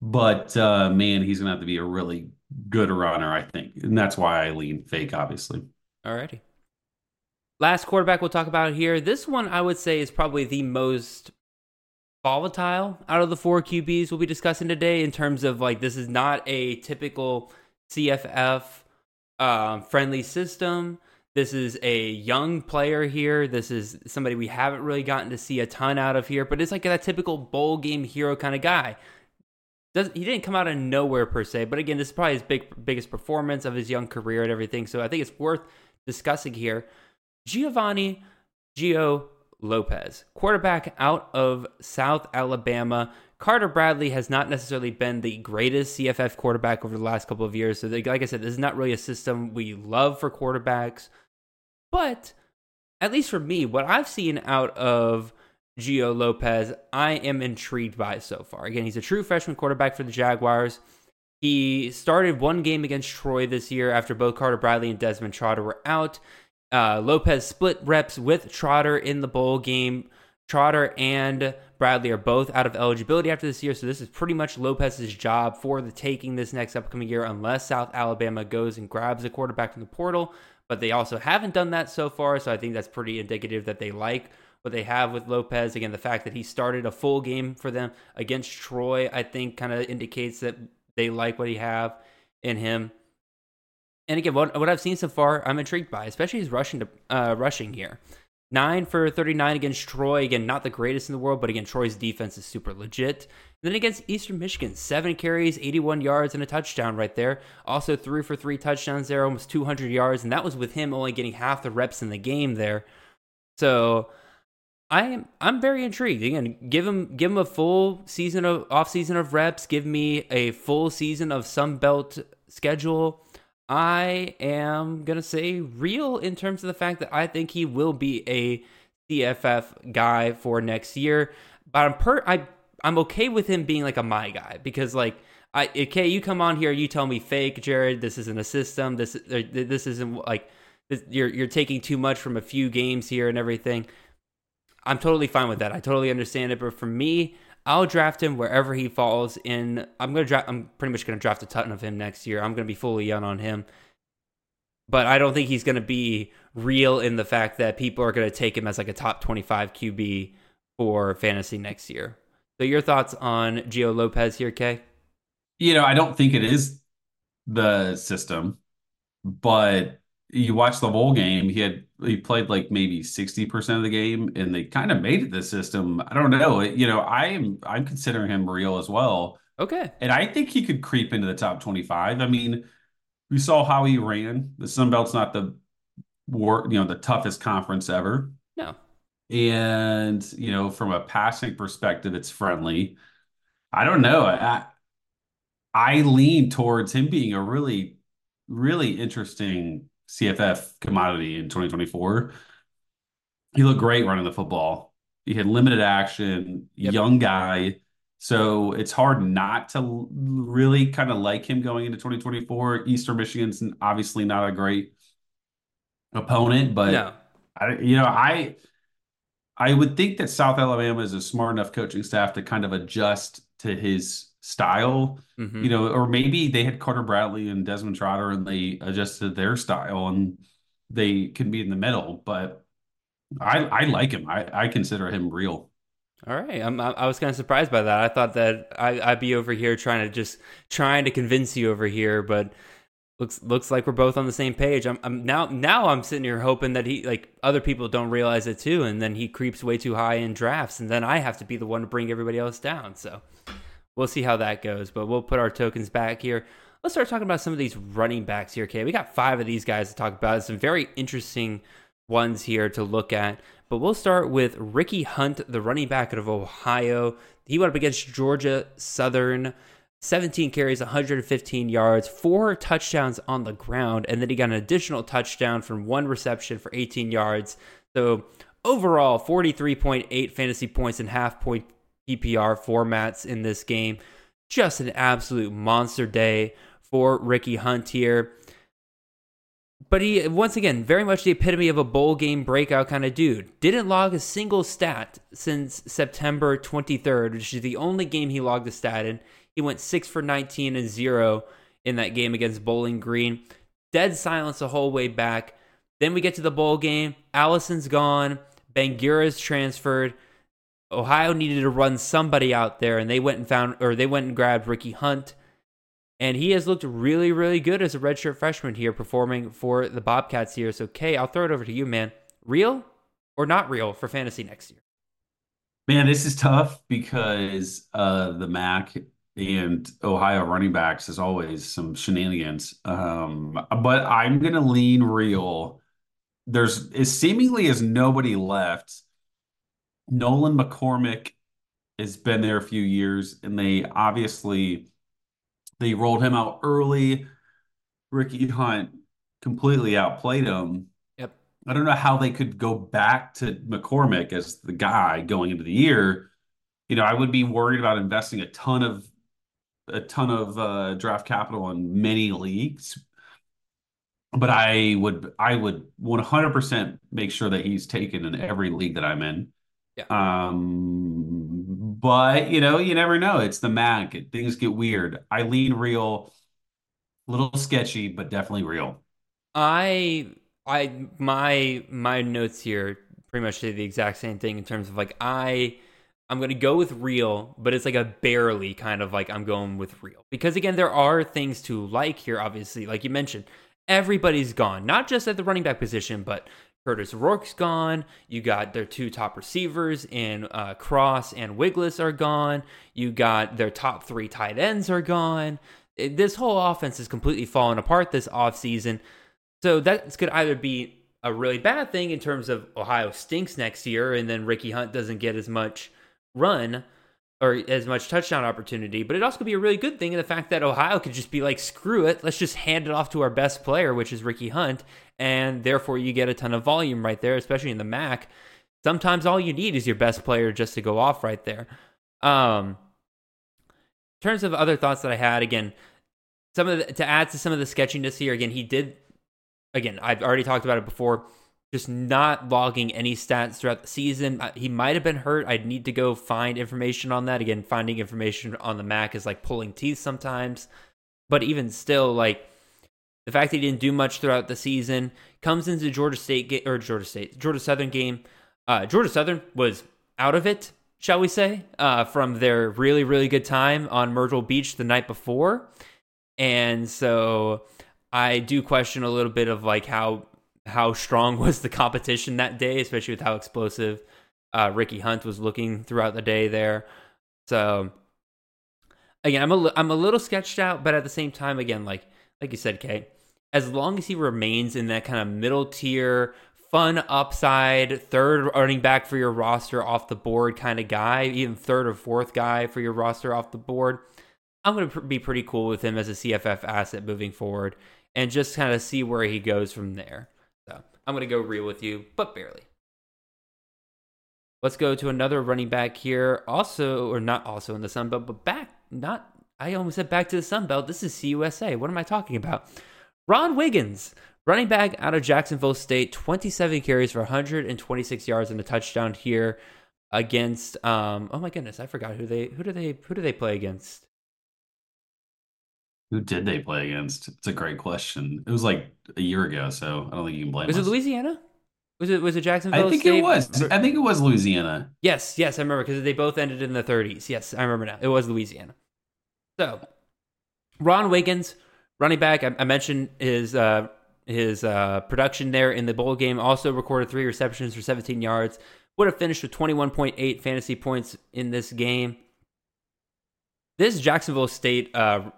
But uh, man, he's gonna have to be a really good runner, I think, and that's why I lean fake, obviously. Alrighty. Last quarterback we'll talk about here. This one I would say is probably the most volatile out of the four QBs we'll be discussing today in terms of like this is not a typical CFF um, friendly system. This is a young player here. This is somebody we haven't really gotten to see a ton out of here, but it's like that typical bowl game hero kind of guy. Does, he didn't come out of nowhere per se, but again, this is probably his big biggest performance of his young career and everything. So I think it's worth discussing here. Giovanni Gio Lopez, quarterback out of South Alabama. Carter Bradley has not necessarily been the greatest CFF quarterback over the last couple of years. So, like I said, this is not really a system we love for quarterbacks. But at least for me, what I've seen out of Gio Lopez, I am intrigued by so far. Again, he's a true freshman quarterback for the Jaguars. He started one game against Troy this year after both Carter Bradley and Desmond Trotter were out. Uh, Lopez split reps with Trotter in the bowl game. Trotter and Bradley are both out of eligibility after this year, so this is pretty much Lopez's job for the taking this next upcoming year, unless South Alabama goes and grabs a quarterback from the portal. But they also haven't done that so far, so I think that's pretty indicative that they like what they have with Lopez. Again, the fact that he started a full game for them against Troy, I think, kind of indicates that they like what he have in him. And again, what, what I've seen so far, I'm intrigued by, especially his rushing to, uh, rushing here. Nine for 39 against Troy. Again, not the greatest in the world, but again, Troy's defense is super legit. And then against Eastern Michigan, seven carries, 81 yards, and a touchdown right there. Also, three for three touchdowns there, almost 200 yards. And that was with him only getting half the reps in the game there. So I am I'm very intrigued. Again, give him give him a full season of off season of reps. Give me a full season of Sun Belt schedule I am going to say real in terms of the fact that I think he will be a CFF guy for next year. But I'm per I I'm okay with him being like a my guy because like I okay you come on here you tell me fake Jared this isn't a system this uh, this isn't like this, you're you're taking too much from a few games here and everything. I'm totally fine with that. I totally understand it. But for me, I'll draft him wherever he falls in. I'm gonna draft. I'm pretty much gonna draft a ton of him next year. I'm gonna be fully in on him, but I don't think he's gonna be real in the fact that people are gonna take him as like a top 25 QB for fantasy next year. So your thoughts on Gio Lopez here, Kay? You know, I don't think it is the system, but you watch the bowl game, he had he played like maybe 60% of the game and they kind of made it the system. I don't know. You know, I'm I'm considering him real as well. Okay. And I think he could creep into the top 25. I mean, we saw how he ran. The Sun Belt's not the war, you know, the toughest conference ever. No. And, you know, from a passing perspective, it's friendly. I don't know. I I lean towards him being a really, really interesting CFF commodity in 2024. He looked great running the football. He had limited action, Yep. young guy. So it's hard not to really kind of like him going into 2024. Eastern Michigan's obviously not a great opponent, but No. I, you know, I I would think that South Alabama is a smart enough coaching staff to kind of adjust to his style, Mhm. you know, or maybe they had Carter Bradley and Desmond Trotter and they adjusted their style and they can be in the middle. But I I like him. I I consider him real. All right, I'm, I I was kind of surprised by that. I thought that I, I'd be over here trying to just trying to convince you over here, but looks looks like we're both on the same page. I'm, I'm now now I'm sitting here hoping that he like other people don't realize it too, and then he creeps way too high in drafts, and then I have to be the one to bring everybody else down. So we'll see how that goes. But we'll put our tokens back here. Let's start talking about some of these running backs here. Okay, we got five of these guys to talk about. Some very interesting ones here to look at. But we'll start with Ricky Hunt, the running back out of Ohio. He went up against Georgia Southern. 17 carries, 115 yards, four touchdowns on the ground, and then he got an additional touchdown from one reception for 18 yards. So overall, 43.8 fantasy points and half point PPR formats in this game. Just an absolute monster day for Ricky Hunt here. But he, once again, very much the epitome of a bowl game breakout kind of dude. Didn't log a single stat since September 23rd, which is the only game he logged a stat in. He went 6 for 19 and 0 in that game against Bowling Green. Dead silence the whole way back. Then we get to the bowl game. Allison's gone. Bangura's transferred. Ohio needed to run somebody out there, and they went and found, or they went and grabbed Ricky Hunt. And he has looked really, really good as a redshirt freshman here, performing for the Bobcats here. So, Kay, I'll throw it over to you, man. Real or not real for fantasy next year? Man, this is tough because uh, the MAC and Ohio running backs is always some shenanigans. Um, but I'm gonna lean real. There's as seemingly as nobody left. Nolan McCormick has been there a few years, and they obviously they rolled him out early. Ricky Hunt completely outplayed him. Yep. I don't know how they could go back to McCormick as the guy going into the year. You know, I would be worried about investing a ton of a ton of uh, draft capital in many leagues. But I would I would 100% make sure that he's taken in every league that I'm in. Yeah. Um, but you know, you never know. It's the MAC. Things get weird. I lean real, little sketchy, but definitely real. I I my my notes here pretty much say the exact same thing in terms of like I I'm gonna go with real, but it's like a barely kind of like I'm going with real because again there are things to like here. Obviously, like you mentioned, everybody's gone, not just at the running back position, but Kurtis Rourke's gone. You got their two top receivers in uh, Cross and Wiggless are gone. You got their top three tight ends are gone. It- This whole offense is completely fallen apart this offseason. So that's could either be a really bad thing in terms of Ohio stinks next year, and then Ricky Hunt doesn't get as much run or as much touchdown opportunity. But it also could be a really good thing in the fact that Ohio could just be like, screw it, let's just hand it off to our best player, which is Ricky Hunt, and therefore you get a ton of volume right there, especially in the MAC. Sometimes all you need is your best player just to go off right there. Um, in terms of other thoughts that I had, again, some of the, to add to some of the sketchiness here, again, he did again, I've already talked about it before, just not logging any stats throughout the season. Uh, He might have been hurt. I'd need to go find information on that. Again, finding information on the MAC is like pulling teeth sometimes. But even still, like the fact that he didn't do much throughout the season comes into Georgia State or Georgia State, Georgia Southern game. Uh, Georgia Southern was out of it, shall we say, uh, from their really, really good time on Myrtle Beach the night before. And so I do question a little bit of like how how strong was the competition that day, especially with how explosive uh, Ricky Hunt was looking throughout the day there. So again, I'm a I'm a little sketched out, but at the same time, again, like like you said, Kay, as long as he remains in that kind of middle tier, fun upside, third running back for your roster off the board kind of guy, even third or fourth guy for your roster off the board, I'm going to be pretty cool with him as a CFF asset moving forward and just kind of see where he goes from there. I'm going to go real with you, but barely. Let's go to another running back here, also, or not also in the Sun Belt, but back, not, I almost said back to the Sun Belt. This is CUSA. What am I talking about? Ron Wiggins, running back out of Jacksonville State, 27 carries for 126 yards and a touchdown here against, um, oh my goodness, I forgot who they, who do they, who do they play against? Who did they play against? It's a great question. It was like a year ago, so I don't think you can blame it. Was us. it Louisiana? Was it was it Jacksonville? I think State? it was. I think it was Louisiana. Yes, yes, I remember because they both ended in the 30s. Yes, I remember now. It was Louisiana. So, Ron Wiggins, running back. I, I mentioned his uh, his uh, production there in the bowl game. Also recorded three receptions for 17 yards. Would have finished with 21.8 fantasy points in this game. This Jacksonville State uh,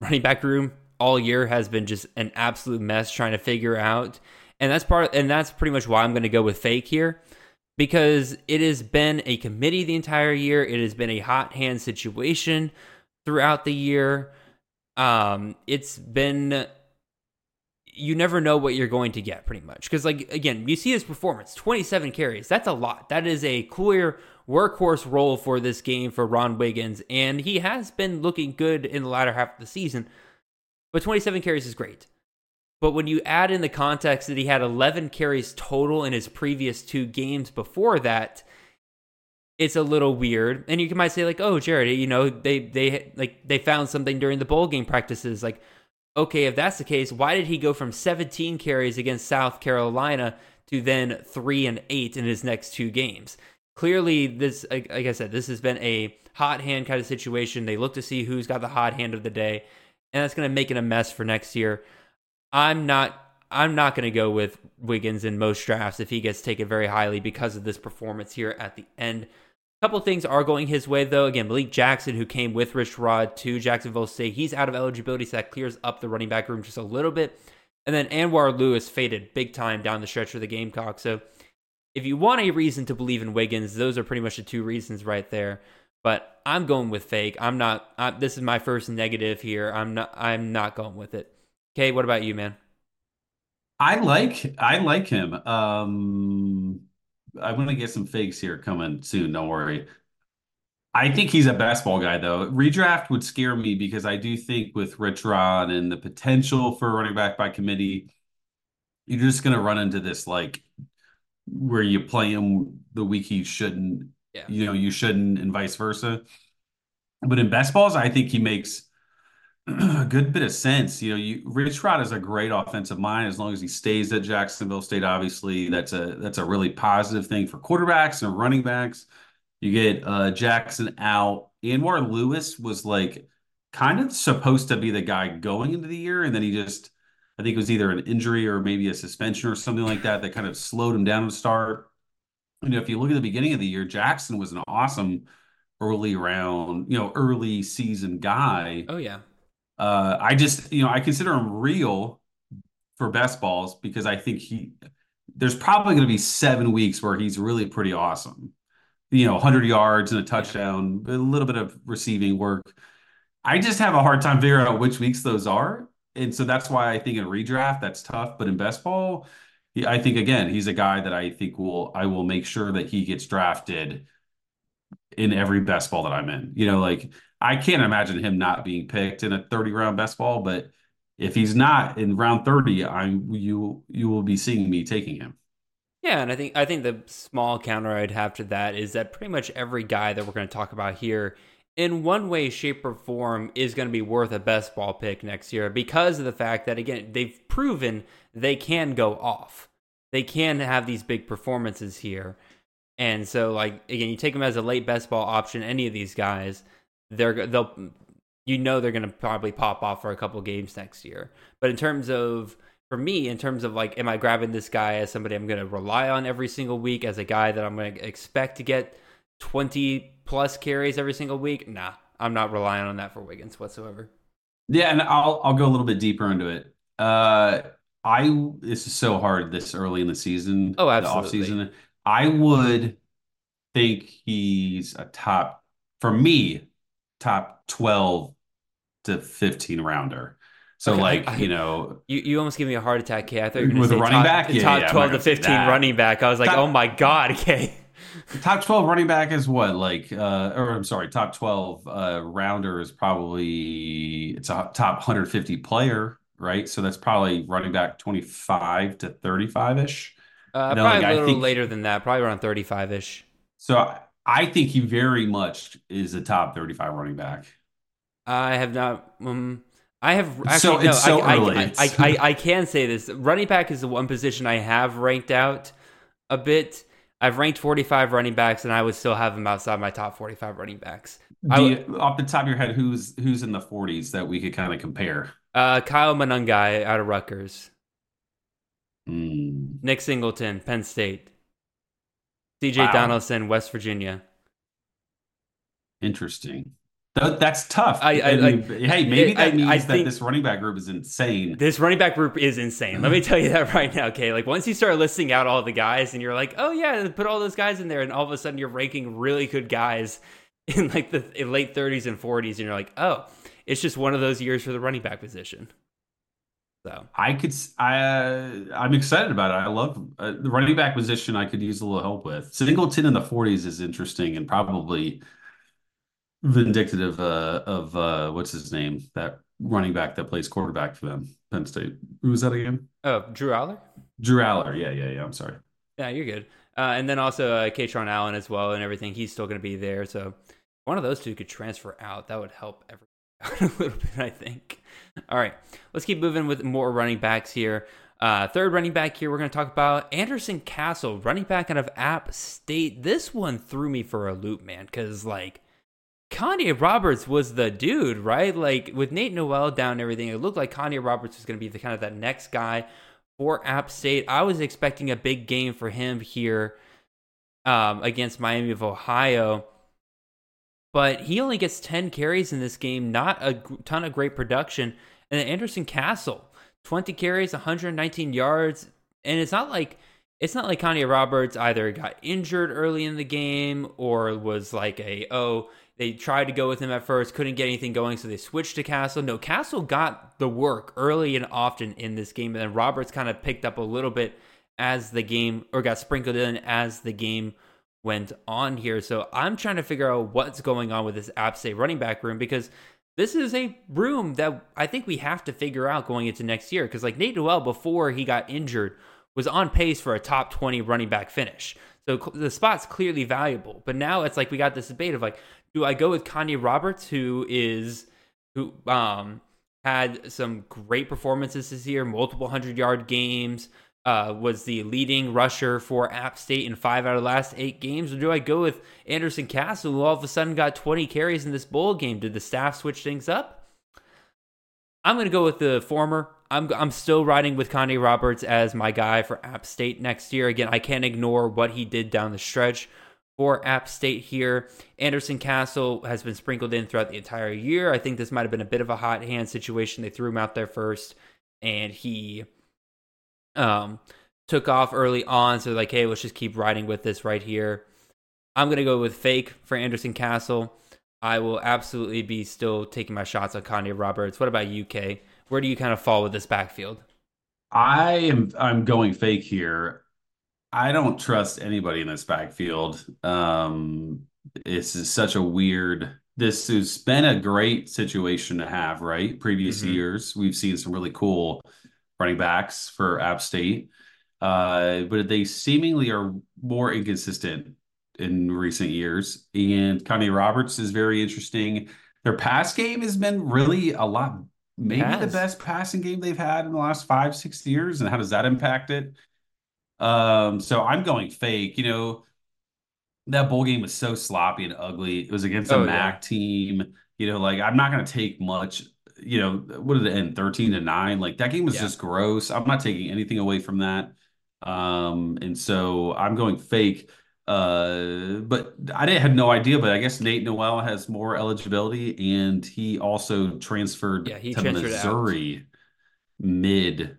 running back room all year has been just an absolute mess trying to figure out and that's part and that's pretty much why I'm going to go with fake here because it has been a committee the entire year. It has been a hot hand situation throughout the year. Um, it's been you never know what you're going to get pretty much because like again you see his performance 27 carries that's a lot that is a clear workhorse role for this game for ron wiggins and he has been looking good in the latter half of the season but 27 carries is great but when you add in the context that he had 11 carries total in his previous two games before that, it's a little weird. And you might say like, "Oh, Jared, you know, they they like they found something during the bowl game practices." Like, okay, if that's the case, why did he go from 17 carries against South Carolina to then 3 and 8 in his next two games? Clearly, this like, like I said, this has been a hot hand kind of situation. They look to see who's got the hot hand of the day, and that's going to make it a mess for next year. I'm not I'm not going to go with Wiggins in most drafts if he gets taken very highly because of this performance here at the end. A couple things are going his way though. Again, Malik Jackson, who came with Rich Rod to Jacksonville State, he's out of eligibility, so that clears up the running back room just a little bit. And then Anwar Lewis faded big time down the stretch for the Gamecock. So if you want a reason to believe in Wiggins, those are pretty much the two reasons right there. But I'm going with fake. I'm not. I, this is my first negative here. I'm not. I'm not going with it. Okay, what about you, man? I like I like him. Um I'm gonna get some fakes here coming soon, don't worry. I think he's a best ball guy though. Redraft would scare me because I do think with Rich Rod and the potential for running back by committee, you're just gonna run into this like where you play him the week he shouldn't, Yeah. you know, you shouldn't, and vice versa. But in best balls, I think he makes a good bit of sense. You know, you Rich Rod is a great offensive mind as long as he stays at Jacksonville State. Obviously, that's a that's a really positive thing for quarterbacks and running backs. You get uh, Jackson out. Anwar Lewis was like kind of supposed to be the guy going into the year, and then he just I think it was either an injury or maybe a suspension or something like that that kind of slowed him down to start. You know, if you look at the beginning of the year, Jackson was an awesome early round, you know, early season guy. Oh yeah. Uh, I just, you know, I consider him real for best balls because I think he, there's probably going to be seven weeks where he's really pretty awesome. You know, 100 yards and a touchdown, a little bit of receiving work. I just have a hard time figuring out which weeks those are. And so that's why I think in redraft, that's tough. But in best ball, he, I think, again, he's a guy that I think will, I will make sure that he gets drafted in every best ball that I'm in. You know, like I can't imagine him not being picked in a 30 round best ball, but if he's not in round 30, I'm you you will be seeing me taking him. Yeah, and I think I think the small counter I'd have to that is that pretty much every guy that we're going to talk about here in one way shape or form is going to be worth a best ball pick next year because of the fact that again, they've proven they can go off. They can have these big performances here. And so like again, you take them as a late best ball option any of these guys, they're they'll you know they're going to probably pop off for a couple games next year. But in terms of for me, in terms of like, am I grabbing this guy as somebody I'm going to rely on every single week, as a guy that I'm going to expect to get 20 plus carries every single week? Nah, I'm not relying on that for Wiggins whatsoever. Yeah, and I'll I'll go a little bit deeper into it. Uh I this is so hard this early in the season. Oh, The absolutely. off season. I would think he's a top for me, top 12 to 15 rounder. So Okay, like, I- you know, You, you almost give me a heart attack, Kay. I thought you were going With to a say running top, back? Top yeah, 12 to 15 running back. I was like, Top- oh my God, Kay. top 12 running back is what? Like uh or I'm sorry, top 12 uh rounder is probably it's a top 150 player, right? So that's probably running back 25 to 35-ish. Uh, No, probably like, I a little think- later than that, probably around 35 ish. So I- think he very much is a top 35 running back. I have not. Um, I have actually So- no. so I. I, I, I, I can say this: running back is the one position I have ranked out a bit. I've ranked 45 running backs, and I would still have them outside my top 45 running backs. You, off the top of your head, who's who's in the 40s that we could kind of compare? Uh, Kyle Monangai out of Rutgers, Hmm. Nick Singleton, Penn State, C.J. Wow. Donaldson, West Virginia. Interesting. Th- that's tough. I- I- I- hey, maybe I- that means that this running back group is insane. This running back group is insane. Let me tell you that right now, okay? Like once you start listing out all the guys and you're like, oh yeah, put all those guys in there, and all of a sudden you're ranking really good guys in like the in late 30s and 40s, and you're like, oh, it's just one of those years for the running back position. So I could, I, uh, I'm excited about it. I love uh, the running back position. I could use a little help with. Singleton in the 40s is interesting and probably vindictive uh, of uh, what's his name, that running back that plays quarterback for them, Penn State. Who was that again? oh, Drew Allar. Drew Allar. Yeah, yeah, yeah. I'm sorry. Yeah, you're good. Uh, and then also uh, Kaytron Allen as well, and everything. He's still going to be there. So one of those two could transfer out. That would help everyone out a little bit, I think. All right, let's keep moving with more running backs here. Uh, third running back here, we're going to talk about Anderson Castle, running back out of App State. This one threw me for a loop, man, because like Kanye Roberts was the dude, right? Like with Nate Noel down and everything, it looked like Kanye Roberts was going to be the kind of that next guy for App State. I was expecting a big game for him here um, against Miami of Ohio, but he only gets 10 carries in this game, not a ton of great production. And then Anderson Castle, 20 carries, 119 yards, and it's not like it's not like Kanye Roberts either got injured early in the game or was like a oh they tried to go with him at first, couldn't get anything going, so they switched to Castle. No, Castle got the work early and often in this game, and then Roberts kind of picked up a little bit as the game or got sprinkled in as the game went on here. So I'm trying to figure out what's going on with this App State running back room because this is a room that I think we have to figure out going into next year. Because like Nate Noel before he got injured was on pace for a top 20 running back finish. So the spot's clearly valuable. But now it's like we got this debate of like, do I go with Kanye Roberts, who is who um had some great performances this year, multiple hundred yard games, uh, was the leading rusher for App State in five out of the last eight games? Or do I go with Anderson Castle, who all of a sudden got 20 carries in this bowl game? Did the staff switch things up? I'm going to go with the former. I'm, I'm still riding with Kanye Roberts as my guy for App State next year. Again, I can't ignore what he did down the stretch for App State here. Anderson Castle has been sprinkled in throughout the entire year. I think this might have been a bit of a hot hand situation. They threw him out there first, and he um, took off early on. So, like, hey, let's just keep riding with this right here. I'm going to go with fake for Anderson Castle. I will absolutely be still taking my shots on Kanye Roberts. What about UK? Where do you kind of fall with this backfield? I am I'm going fake here. I don't trust anybody in this backfield. Um, this is such a weird. This has been a great situation to have, right? Previous Mhm. years, we've seen some really cool running backs for App State, uh, but they seemingly are more inconsistent in recent years. And Kanye Roberts is very interesting. Their pass game has been really a lot, maybe the best passing game they've had in the last five, six years. And how does that impact it? Um, so I'm going fake. You know, that bowl game was so sloppy and ugly. It was against a Oh, yeah. MAC team. You know, like I'm not going to take much. You know, what did it end? 13 to 9. Like that game was Yeah. just gross. I'm not taking anything away from that. Um, and so I'm going fake. Uh, but I didn't have no idea, but I guess Nate Noel has more eligibility and he also transferred Yeah, he to transferred out. Missouri mid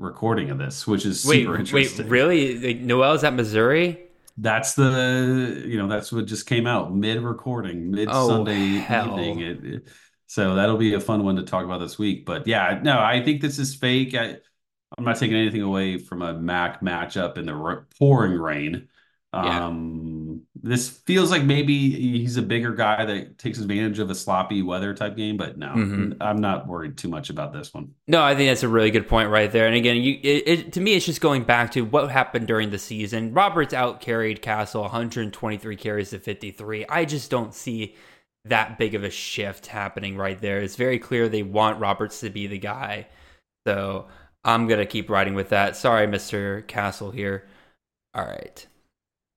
recording of this, which is Wait, super interesting. wait, really? Like, Noel's at Missouri? That's the you know that's what just came out mid recording mid Oh, Sunday hell. evening. It, it- So that'll be a fun one to talk about this week. But yeah, no, I think this is fake. I, I'm not taking anything away from a MAC matchup in the pouring rain. Yeah. Um, this feels like maybe he's a bigger guy that takes advantage of a sloppy weather type game, but no, Mhm. I'm not worried too much about this one. No, I think that's a really good point right there. And again, you it, it, to me, it's just going back to what happened during the season. Roberts out carried Castle 123 carries to 53. I just don't see that big of a shift happening right there. It's very clear they want Roberts to be the guy. So I'm gonna keep riding with that. Sorry, Mr. Castle here. All right.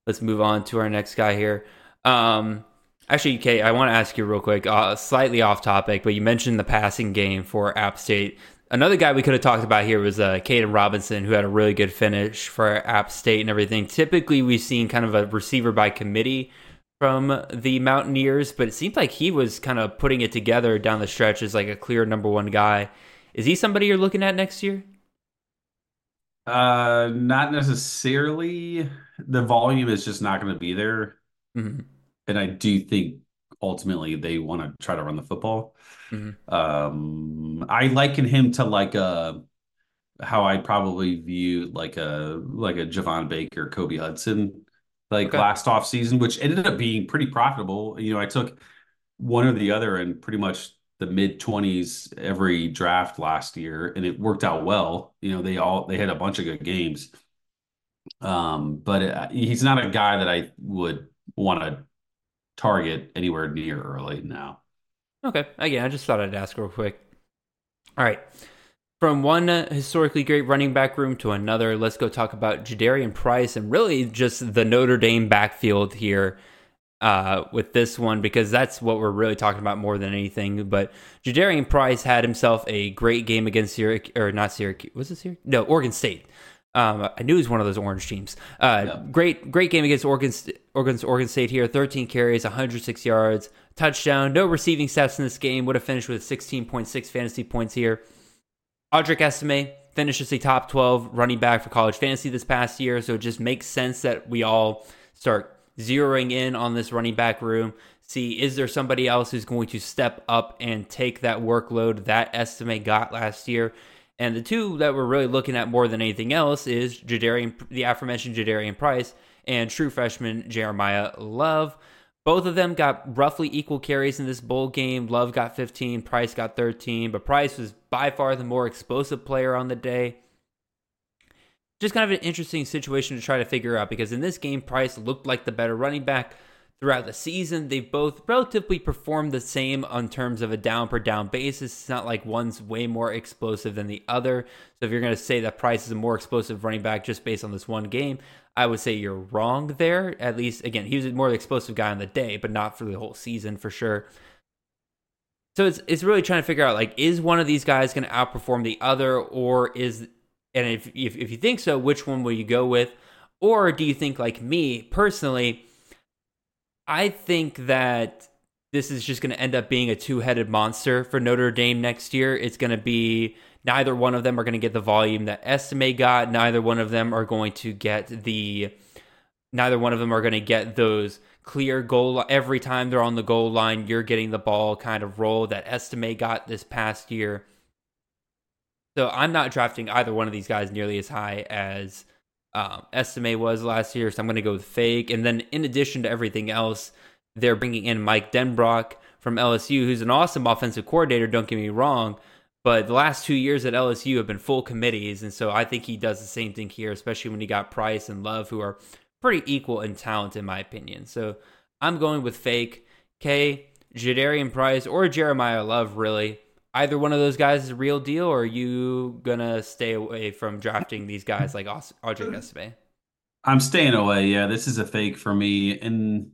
Let's move on to our next guy here. Um, actually, Kay, I want to ask you real quick, uh, slightly off topic, but you mentioned the passing game for App State. Another guy we could have talked about here was uh, Kaedin Robinson, who had a really good finish for App State and everything. Typically, we've seen kind of a receiver by committee from the Mountaineers, but it seems like he was kind of putting it together down the stretch as like a clear number one guy. Is he somebody you're looking at next year? Uh, not necessarily. The volume is just not going to be there. Mm-hmm. And I do think ultimately they want to try to run the football. Mm-hmm. Um, I liken him to like a how I probably view like a like a Javon Baker, Kobe Hudson, like Okay. last off season, which ended up being pretty profitable. You know, I took one or the other in pretty much the mid 20s every draft last year and it worked out well. You know, they all they had a bunch of good games. Um, but it, he's not a guy that I would want to target anywhere near early now. Okay. Again, I just thought I'd ask real quick. All right. From one uh, historically great running back room to another, let's go talk about Jadarian Price and really just the Notre Dame backfield here uh, with this one because that's what we're really talking about more than anything. But Jadarian Price had himself a great game against Syracuse, or not Syracuse, was it Syracuse? No, Oregon State. Um, I knew it was one of those orange teams. Uh, Yeah. Great, great game against Oregon, Oregon, Oregon State here. 13 carries, 106 yards, touchdown. No receiving stats in this game. Would have finished with 16.6 fantasy points here. Audric Estime finishes a top 12 running back for college fantasy this past year, so it just makes sense that we all start zeroing in on this running back room. See, is there somebody else who's going to step up and take that workload that Estime got last year? And the two that we're really looking at more than anything else is Jadarian, the aforementioned Jadarian Price and true freshman Jeremiyah Love. Both of them got roughly equal carries in this bowl game. Love got 15, Price got 13, but Price was by far the more explosive player on the day. Just kind of an interesting situation to try to figure out because in this game, Price looked like the better running back throughout the season. They've both relatively performed the same on terms of a down per down basis. It's not like one's way more explosive than the other. So if you're going to say that Price is a more explosive running back just based on this one game, I would say you're wrong there. At least, again, he was more the explosive guy on the day, but not for the whole season for sure. So it's it's really trying to figure out like is one of these guys going to outperform the other, or is and if, if if you think so, which one will you go with, or do you think like me personally? I think that this is just going to end up being a two-headed monster for Notre Dame next year. It's going to be neither one of them are going to get the volume that Estime got. Neither one of them are going to get the neither one of them are going to get those clear goal every time they're on the goal line you're getting the ball kind of role that Estime got this past year. So I'm not drafting either one of these guys nearly as high as um, Estime was last year. So I'm going to go with Fake. And then in addition to everything else, they're bringing in Mike Denbrock from LSU, who's an awesome offensive coordinator. Don't get me wrong. But the last two years at LSU have been full committees. And so I think he does the same thing here, especially when he got Price and Love, who are pretty equal in talent, in my opinion. So I'm going with Fake, Kay, Jadarian Price, or Jeremiyah Love, really. Either one of those guys is a real deal, or are you going to stay away from drafting these guys like Audric Estime? I'm staying away. Yeah, this is a fake for me. And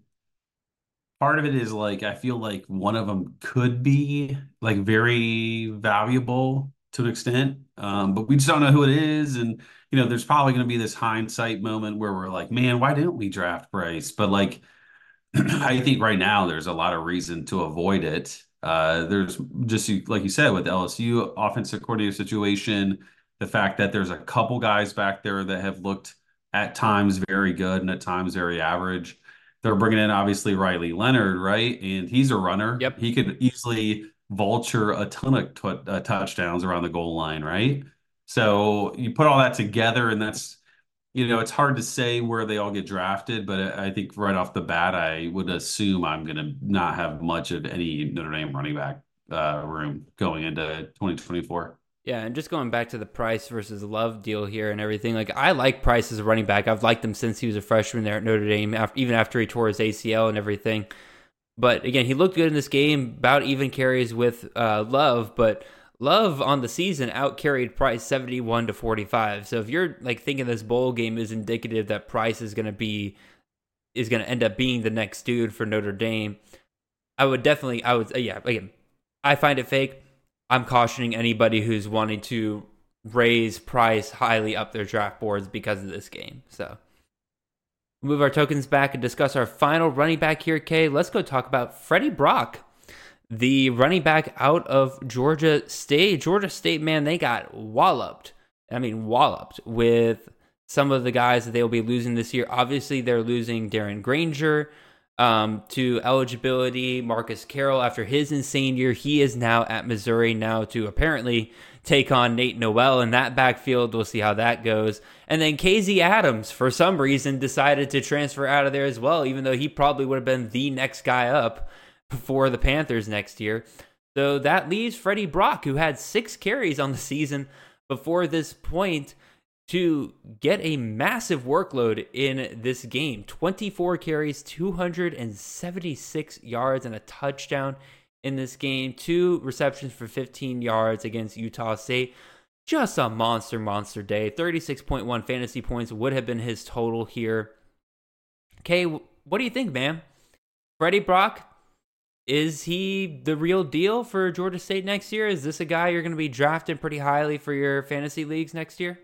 part of it is like I feel like one of them could be like very valuable to an extent. Um, but we just don't know who it is. And you know, there's probably gonna be this hindsight moment where we're like, man, why didn't we draft Price? But like I think right now there's a lot of reason to avoid it. Uh, there's just like you said with LSU offensive coordinator situation, the fact that there's a couple guys back there that have looked at times very good and at times very average. They're bringing in obviously Riley Leonard, right? And he's a runner. Yep. He could easily vulture a ton of t- uh, touchdowns around the goal line, right? So you put all that together, and that's you know, it's hard to say where they all get drafted, but I think right off the bat, I would assume I'm going to not have much of any Notre Dame running back uh, room going into 2024. Yeah, and just going back to the Price versus Love deal here and everything, like I like Price as a running back. I've liked him since he was a freshman there at Notre Dame, even after he tore his ACL and everything. But again, he looked good in this game, about even carries with uh, Love, but Love on the season outcarried Price 71 to 45. So if you're like thinking this bowl game is indicative that Price is going to be is going to end up being the next dude for Notre Dame, I would definitely I would yeah, again, I find it fake. I'm cautioning anybody who's wanting to raise Price highly up their draft boards because of this game. So move our tokens back and discuss our final running back here, Kay. Let's go talk about Freddie Brock the running back out of Georgia State. Georgia State, man, they got walloped. I mean, walloped with some of the guys that they will be losing this year. Obviously, they're losing Darren Grainger um, to eligibility. Marcus Carroll, after his insane year, he is now at Missouri now to apparently take on Nate Noel in that backfield. We'll see how that goes. And then KZ Adams, for some reason, decided to transfer out of there as well, even though he probably would have been the next guy up for the Panthers next year. So that leaves Freddie Brock, who had six carries on the season before this point, to get a massive workload in this game 24 carries, 276 yards, and a touchdown in this game, two receptions for 15 yards against Utah State. Just a monster, monster day. 36.1 fantasy points would have been his total here. Okay, what do you think, man? Freddie Brock, is he the real deal for Georgia State next year? Is this a guy you're going to be drafting pretty highly for your fantasy leagues next year?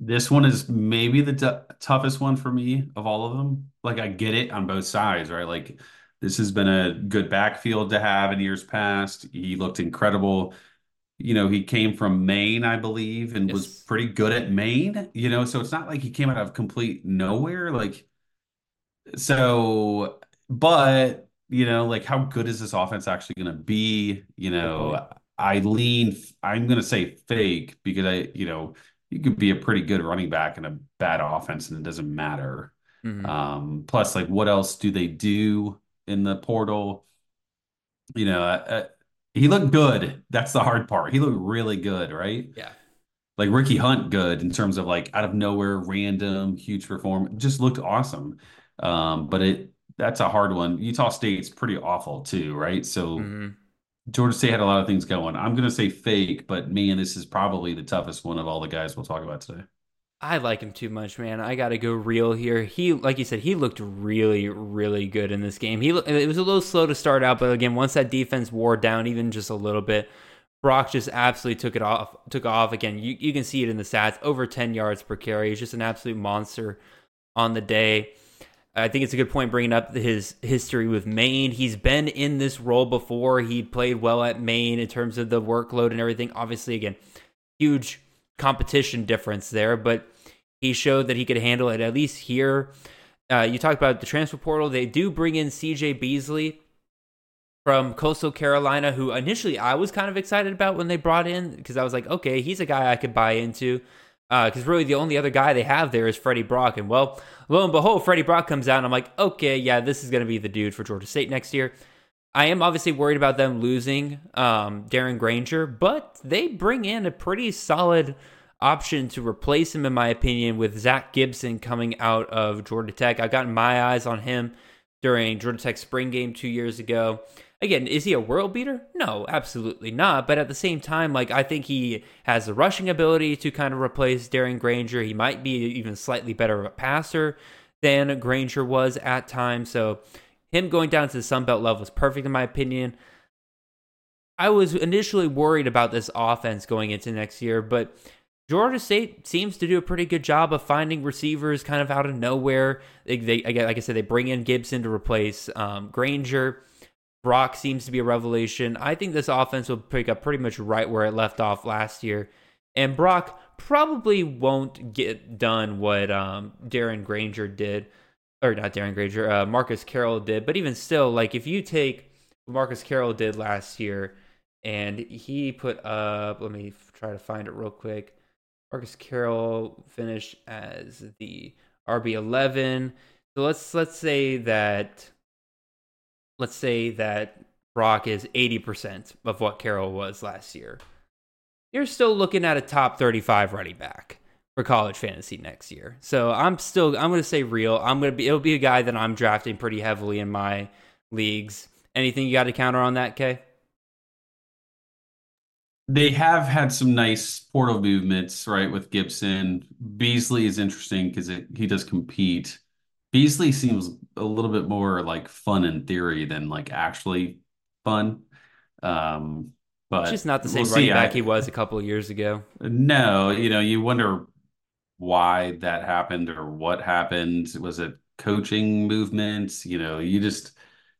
This one is maybe the t- toughest one for me of all of them. Like I get it on both sides, right? Like this has been a good backfield to have in years past. He looked incredible. You know, he came from Maine, I believe, and yes. was pretty good at Maine, you know, so it's not like he came out of complete nowhere like so but you know, like how good is this offense actually going to be? You know, I lean, I'm going to say fake because I, you know, you could be a pretty good running back in a bad offense and it doesn't matter. Mm-hmm. Um, plus, like, what else do they do in the portal? You know, uh, uh, he looked good. That's the hard part. He looked really good, right? Yeah. Like Ricky Hunt, good in terms of like out of nowhere, random, huge performance. Just looked awesome. Um, but it that's a hard one. Utah State's pretty awful too, right? So mm-hmm. Georgia State had a lot of things going. I'm going to say fake, but man, this is probably the toughest one of all the guys we'll talk about today. I like him too much, man. I got to go real here. He, like you said, he looked really, really good in this game. He it was a little slow to start out, but again, once that defense wore down even just a little bit, Brock just absolutely took it off. Took off again. You you can see it in the stats. Over 10 yards per carry. He's just an absolute monster on the day. I think it's a good point bringing up his history with Maine. He's been in this role before. He played well at Maine in terms of the workload and everything. Obviously, again, huge competition difference there, but he showed that he could handle it at least here. Uh, you talked about the transfer portal. They do bring in CJ Beasley from Coastal Carolina, who initially I was kind of excited about when they brought in because I was like, okay, he's a guy I could buy into because uh, really the only other guy they have there is Freddie Brock. And well, lo and behold, Freddie Brock comes out, and I'm like, okay, yeah, this is going to be the dude for Georgia State next year. I am obviously worried about them losing um, Darren Grainger, but they bring in a pretty solid option to replace him, in my opinion, with Zach Gibson coming out of Georgia Tech. I've gotten my eyes on him during Georgia Tech spring game two years ago. Again, is he a world beater? No, absolutely not. But at the same time, like I think he has the rushing ability to kind of replace Darren Grainger. He might be even slightly better of a passer than Grainger was at times. So him going down to the Sun Belt level is perfect in my opinion. I was initially worried about this offense going into next year, but Georgia State seems to do a pretty good job of finding receivers kind of out of nowhere. They, they like I said, they bring in Gibson to replace um, Grainger. Brock seems to be a revelation. I think this offense will pick up pretty much right where it left off last year. And Brock probably won't get done what um, Darren Grainger did, or not Darren Grainger, uh, Marcus Carroll did. But even still, like if you take Marcus Carroll did last year and he put up. Let me try to find it real quick. Marcus Carroll finished as the RB eleven. So let's let's say that let's say that Brock is eighty percent of what Carroll was last year. You're still looking at a top thirty-five running back for college fantasy next year. So I'm still I'm going to say real. I'm going to be it'll be a guy that I'm drafting pretty heavily in my leagues. Anything you got to counter on that, Kay? They have had some nice portal movements, right, with Gibson. Beasley is interesting because he does compete. Beasley seems a little bit more like fun in theory than like actually fun. Um, but It's just not the same we'll running see. back I- he was a couple of years ago. No, you know, you wonder why that happened or what happened. Was it coaching movements? You know, you just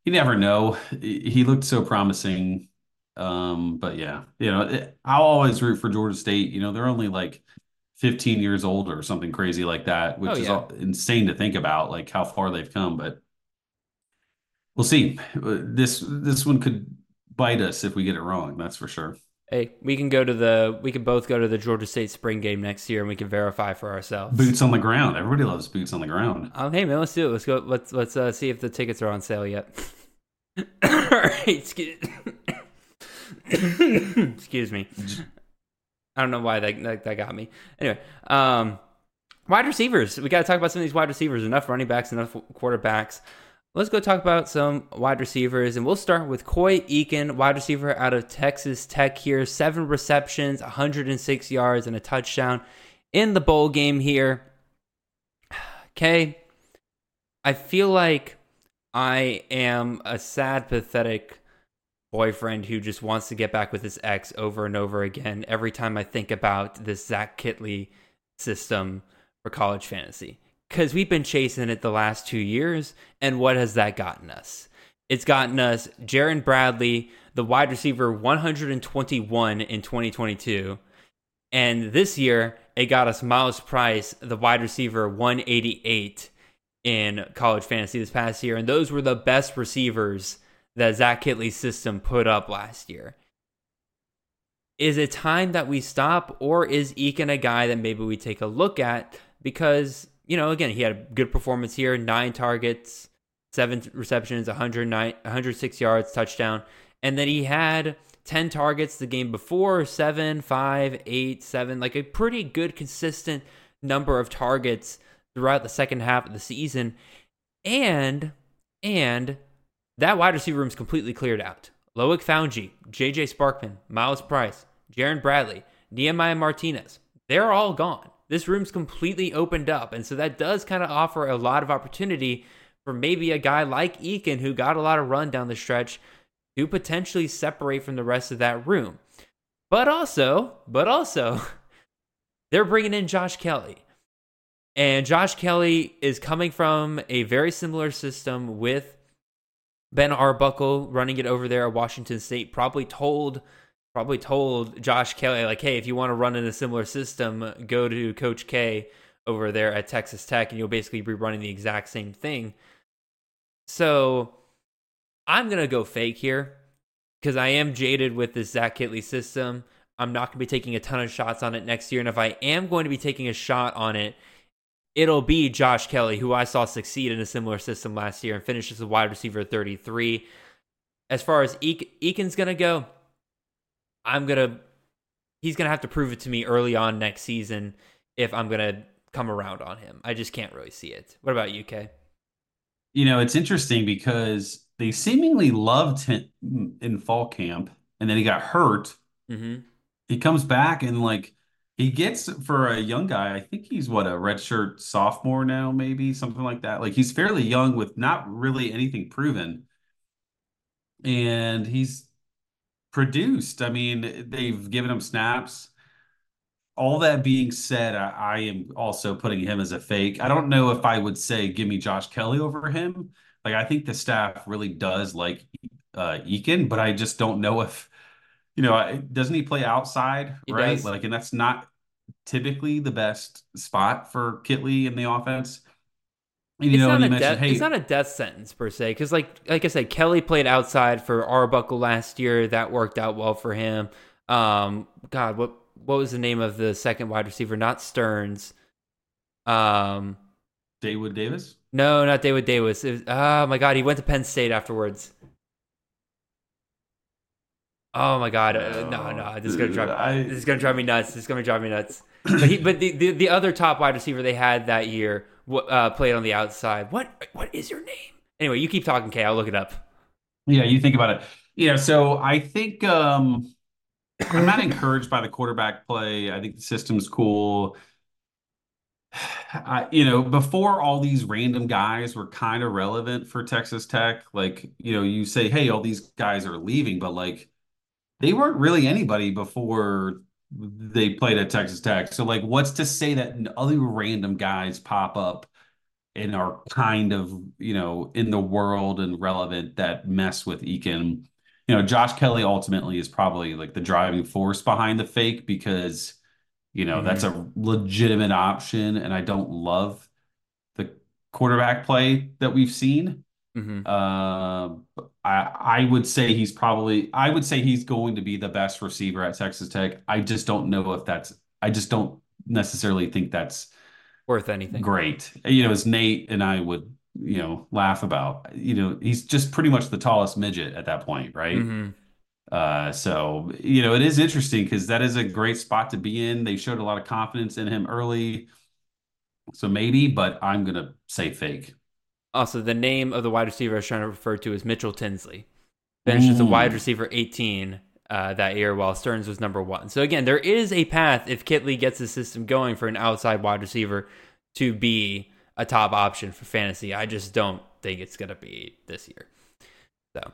you never know. He he looked so promising. Um, but yeah, you know, I'll always root for Georgia State. You know, they're only like 15 years old or something crazy like that, which Oh, is yeah. all, insane to think about, like how far they've come. But we'll see. This this one could bite us if we get it wrong. That's for sure. Hey, we can go to the we can both go to the Georgia State spring game next year and we can verify for ourselves. Boots on the ground. Everybody loves boots on the ground. Um, hey man, let's do it. Let's go. Let's let's uh, see if the tickets are on sale yet. All right, excuse, excuse me. I don't know why that, that that got me. Anyway, um, wide receivers. We got to talk about some of these wide receivers. Enough running backs, enough quarterbacks. Let's go talk about some wide receivers, and we'll start with Coy Eakin, wide receiver out of Texas Tech here. Seven receptions, 106 yards, and a touchdown in the bowl game here. Okay, I feel like I am a sad, pathetic boyfriend who just wants to get back with his ex over and over again every time I think about this Zach Kittley system for college fantasy. Because we've been chasing it the last two years, and what has that gotten us? It's gotten us Jerand Bradley, the wide receiver 121 in 2022. And this year, it got us Myles Price, the wide receiver 188 in college fantasy this past year. And those were the best receivers that Zach Kittley's system put up last year. Is it time that we stop, or is Eakin a guy that maybe we take a look at? Because, you know, again, he had a good performance here nine targets, seven receptions, 109, 106 yards, touchdown. And then he had 10 targets the game before, seven, five, eight, seven, like a pretty good, consistent number of targets throughout the second half of the season. And, and, that wide receiver room is completely cleared out. Loic Fouonji, JJ Sparkman, Myles Price, Jerand Bradley, Nehemiah Martinez, they're all gone. This room's completely opened up. And so that does kind of offer a lot of opportunity for maybe a guy like Eakin, who got a lot of run down the stretch, to potentially separate from the rest of that room. But also, but also, they're bringing in Josh Kelly. And Josh Kelly is coming from a very similar system with Ben Arbuckle running it over there at Washington State probably told probably told Josh Kelly like, hey, if you want to run in a similar system, go to Coach K over there at Texas Tech, and you'll basically be running the exact same thing. So I'm gonna go fake here because I am jaded with this Zach Kittley system. I'm not gonna be taking a ton of shots on it next year, and if I am going to be taking a shot on it, it'll be Josh Kelly, who I saw succeed in a similar system last year and finish as a wide receiver at 33. As far as Eak- Eakin's going to go, I'm going to, he's going to have to prove it to me early on next season if I'm going to come around on him. I just can't really see it. What about you, Kay? You know, it's interesting because they seemingly loved him in fall camp, and then he got hurt. Mm-hmm. He comes back and like he gets for a young guy, I think he's what a redshirt sophomore now, maybe something like that. Like he's fairly young with not really anything proven. And he's produced. I mean, they've given him snaps. All that being said, I, I am also putting him as a fake. I don't know if I would say give me Josh Kelly over him. Like I think the staff really does like uh Eakin, but I just don't know if you know, doesn't he play outside, He right? does. Like, and that's not typically the best spot for Kittley in the offense. You it's know, not and a mentioned, death. hey, It's not a death sentence per se, because like like I said, Kelly played outside for Arbuckle last year. That worked out well for him. Um, God, what what was the name of the second wide receiver? Not Sterns. Um, Daewood Davis. no, not David Davis. Was, oh my God, he went to Penn State afterwards. Oh my God, uh, no, no, this is gonna drive. I- this is gonna drive me nuts. This is gonna drive me nuts. But, he, but the, the the other top wide receiver they had that year uh, played on the outside. What what is your name? Anyway, you keep talking, Kay. I'll look it up. Yeah, you think about it. Yeah, so I think um I'm not encouraged by the quarterback play. I think the system's cool. I, you know, before all these random guys were kind of relevant for Texas Tech, like, you know, you say, hey, all these guys are leaving, but like they weren't really anybody before they played at Texas Tech. So, like, what's to say that other random guys pop up and are kind of, you know, in the world and relevant that mess with Eakin? You know, Josh Kelly ultimately is probably like the driving force behind the fake because, you know, that's mm-hmm. a legitimate option. And I don't love the quarterback play that we've seen. Hmm Uh, I I would say he's probably I would say he's going to be the best receiver at Texas Tech. I just don't know if that's I just don't necessarily think that's Worth anything. great. You know, as Nate and I would, you know, laugh about, you know, he's just pretty much the tallest midget at that point, right? hmm Uh, so, you know, it is interesting because that is a great spot to be in. They showed a lot of confidence in him early. So maybe, but I'm gonna say fake. Also, the name of the wide receiver I was trying to refer to is Mitchell Tinsley. Finished as a wide receiver 18 uh, that year, while Sterns was number one. So again, there is a path if Kittley gets the system going for an outside wide receiver to be a top option for fantasy. I just don't think it's gonna be this year. So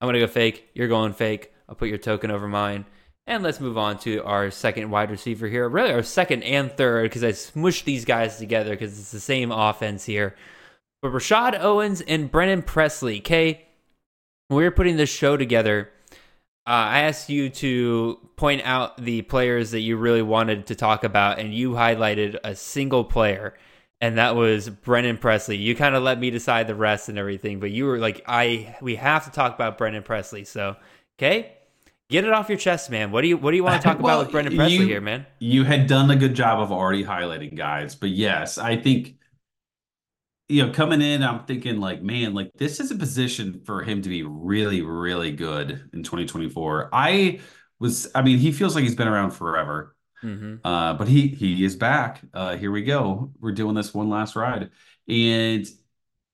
I'm gonna go fake. You're going fake. I'll put your token over mine. And let's move on to our second wide receiver here. Really, our second and third, because I smushed these guys together because it's the same offense here. But Rashod Owens and Brennan Presley. Kay, when we were putting this show together, uh, I asked you to point out the players that you really wanted to talk about, and you highlighted a single player, and that was Brennan Presley. You kind of let me decide the rest and everything, but you were like, "I we have to talk about Brennan Presley." So, okay, get it off your chest, man. What do you What do you want to talk Well, about with Brennan Presley you- here, man? You had done a good job of already highlighting guys, but yes, I think you know coming in, I'm thinking like, man, like this is a position for him to be really, really good in 2024. I was, I mean, he feels like he's been around forever, hmm uh, but he he is back. Uh, here we go. We're doing this one last ride, and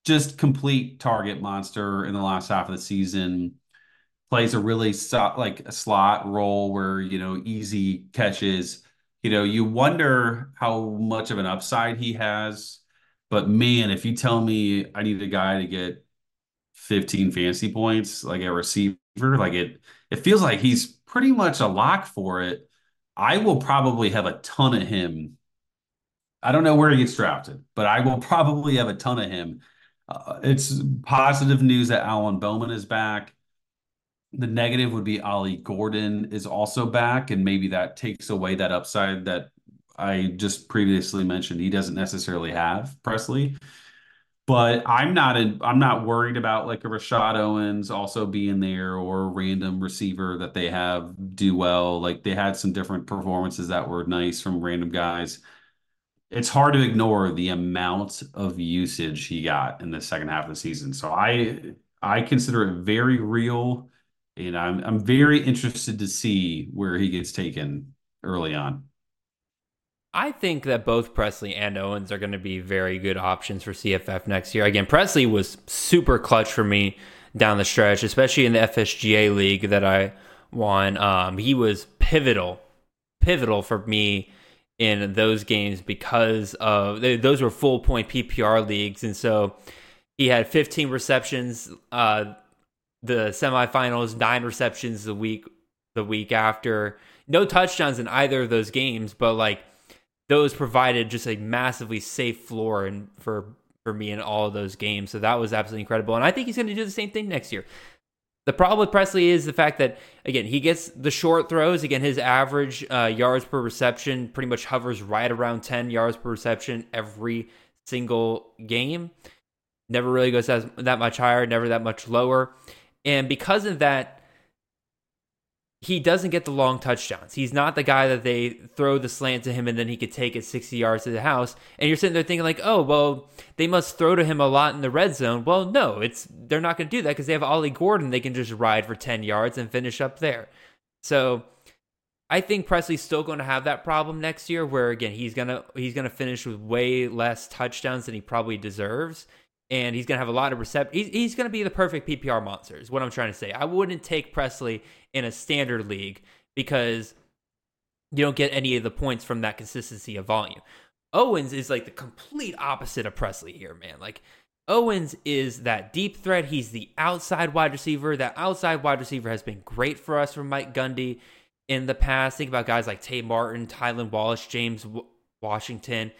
just complete target monster in the last half of the season plays a really so, like a slot role where you know easy catches you know you wonder how much of an upside he has but man if you tell me i need a guy to get 15 fantasy points like a receiver like it it feels like he's pretty much a lock for it. I will probably have a ton of him. I don't know where he gets drafted but i will probably have a ton of him. Uh, it's positive news that alan bowman is back. The negative would be Ollie Gordon is also back, and maybe that takes away that upside that I just previously mentioned. He doesn't necessarily have Presley, but I'm not in, I'm not worried about like a Rashod Owens also being there or a random receiver that they have do well. Like they had some different performances that were nice from random guys. It's hard to ignore the amount of usage he got in the second half of the season. So I I consider it very real. And I'm I'm very interested to see where he gets taken early on. I think that both Presley and Owens are going to be very good options for CFF next year. Again, Presley was super clutch for me down the stretch, especially in the FSGA league that I won. Um, he was pivotal, pivotal for me in those games because of those were full point PPR leagues, and so he had 15 receptions. Uh, the semifinals, nine receptions the week the week after. No touchdowns in either of those games, but like those provided just a massively safe floor and for for me in all of those games. So that was absolutely incredible. And I think he's going to do the same thing next year. The problem with Presley is the fact that again he gets the short throws. Again, his average uh, yards per reception pretty much hovers right around ten yards per reception every single game. Never really goes as, that much higher, never that much lower. And because of that, he doesn't get the long touchdowns. He's not the guy that they throw the slant to him and then he could take it 60 yards to the house. And you're sitting there thinking like, "Oh, well, they must throw to him a lot in the red zone." Well, no, it's they're not going to do that because they have Ollie Gordon. They can just ride for 10 yards and finish up there. So, I think Presley's still going to have that problem next year where again, he's going to he's going to finish with way less touchdowns than he probably deserves and he's going to have a lot of reception. He's, he's going to be the perfect PPR monster. Is what I'm trying to say. I wouldn't take Presley in a standard league because you don't get any of the points from that consistency of volume. Owens is like the complete opposite of Presley here, man. Like Owens is that deep threat. He's the outside wide receiver. That outside wide receiver has been great for us from Mike Gundy in the past. Think about guys like Tay Martin, Tylan Wallace, James Washington.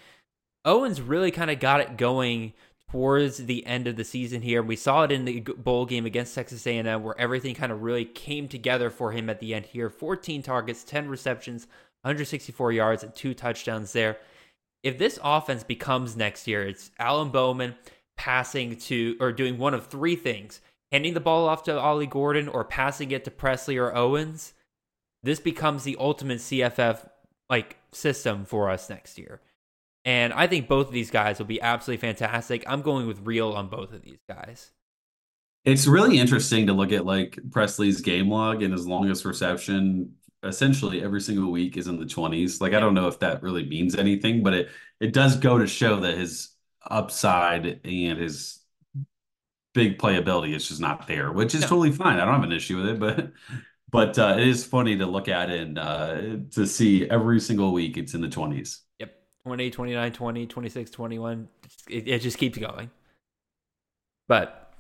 Owens really kind of got it going towards the end of the season here. We saw it in the bowl game against Texas A&M where everything kind of really came together for him at the end here. 14 targets, 10 receptions, 164 yards and two touchdowns there. If this offense becomes next year, it's Alan Bowman passing to or doing one of three things. Handing the ball off to Ollie Gordon or passing it to Presley or Owens. This becomes the ultimate CFF like system for us next year. And I think both of these guys will be absolutely fantastic. I'm going with real on both of these guys. It's really interesting to look at like Presley's game log and his longest reception essentially every single week is in the 20s. Like I don't know if that really means anything, but it it does go to show that his upside and his big playability is just not there, which is no. totally fine. I don't have an issue with it, but but uh, it is funny to look at and uh, to see every single week it's in the 20s. 20, 29, 20, 26, 21. It, it just keeps going. But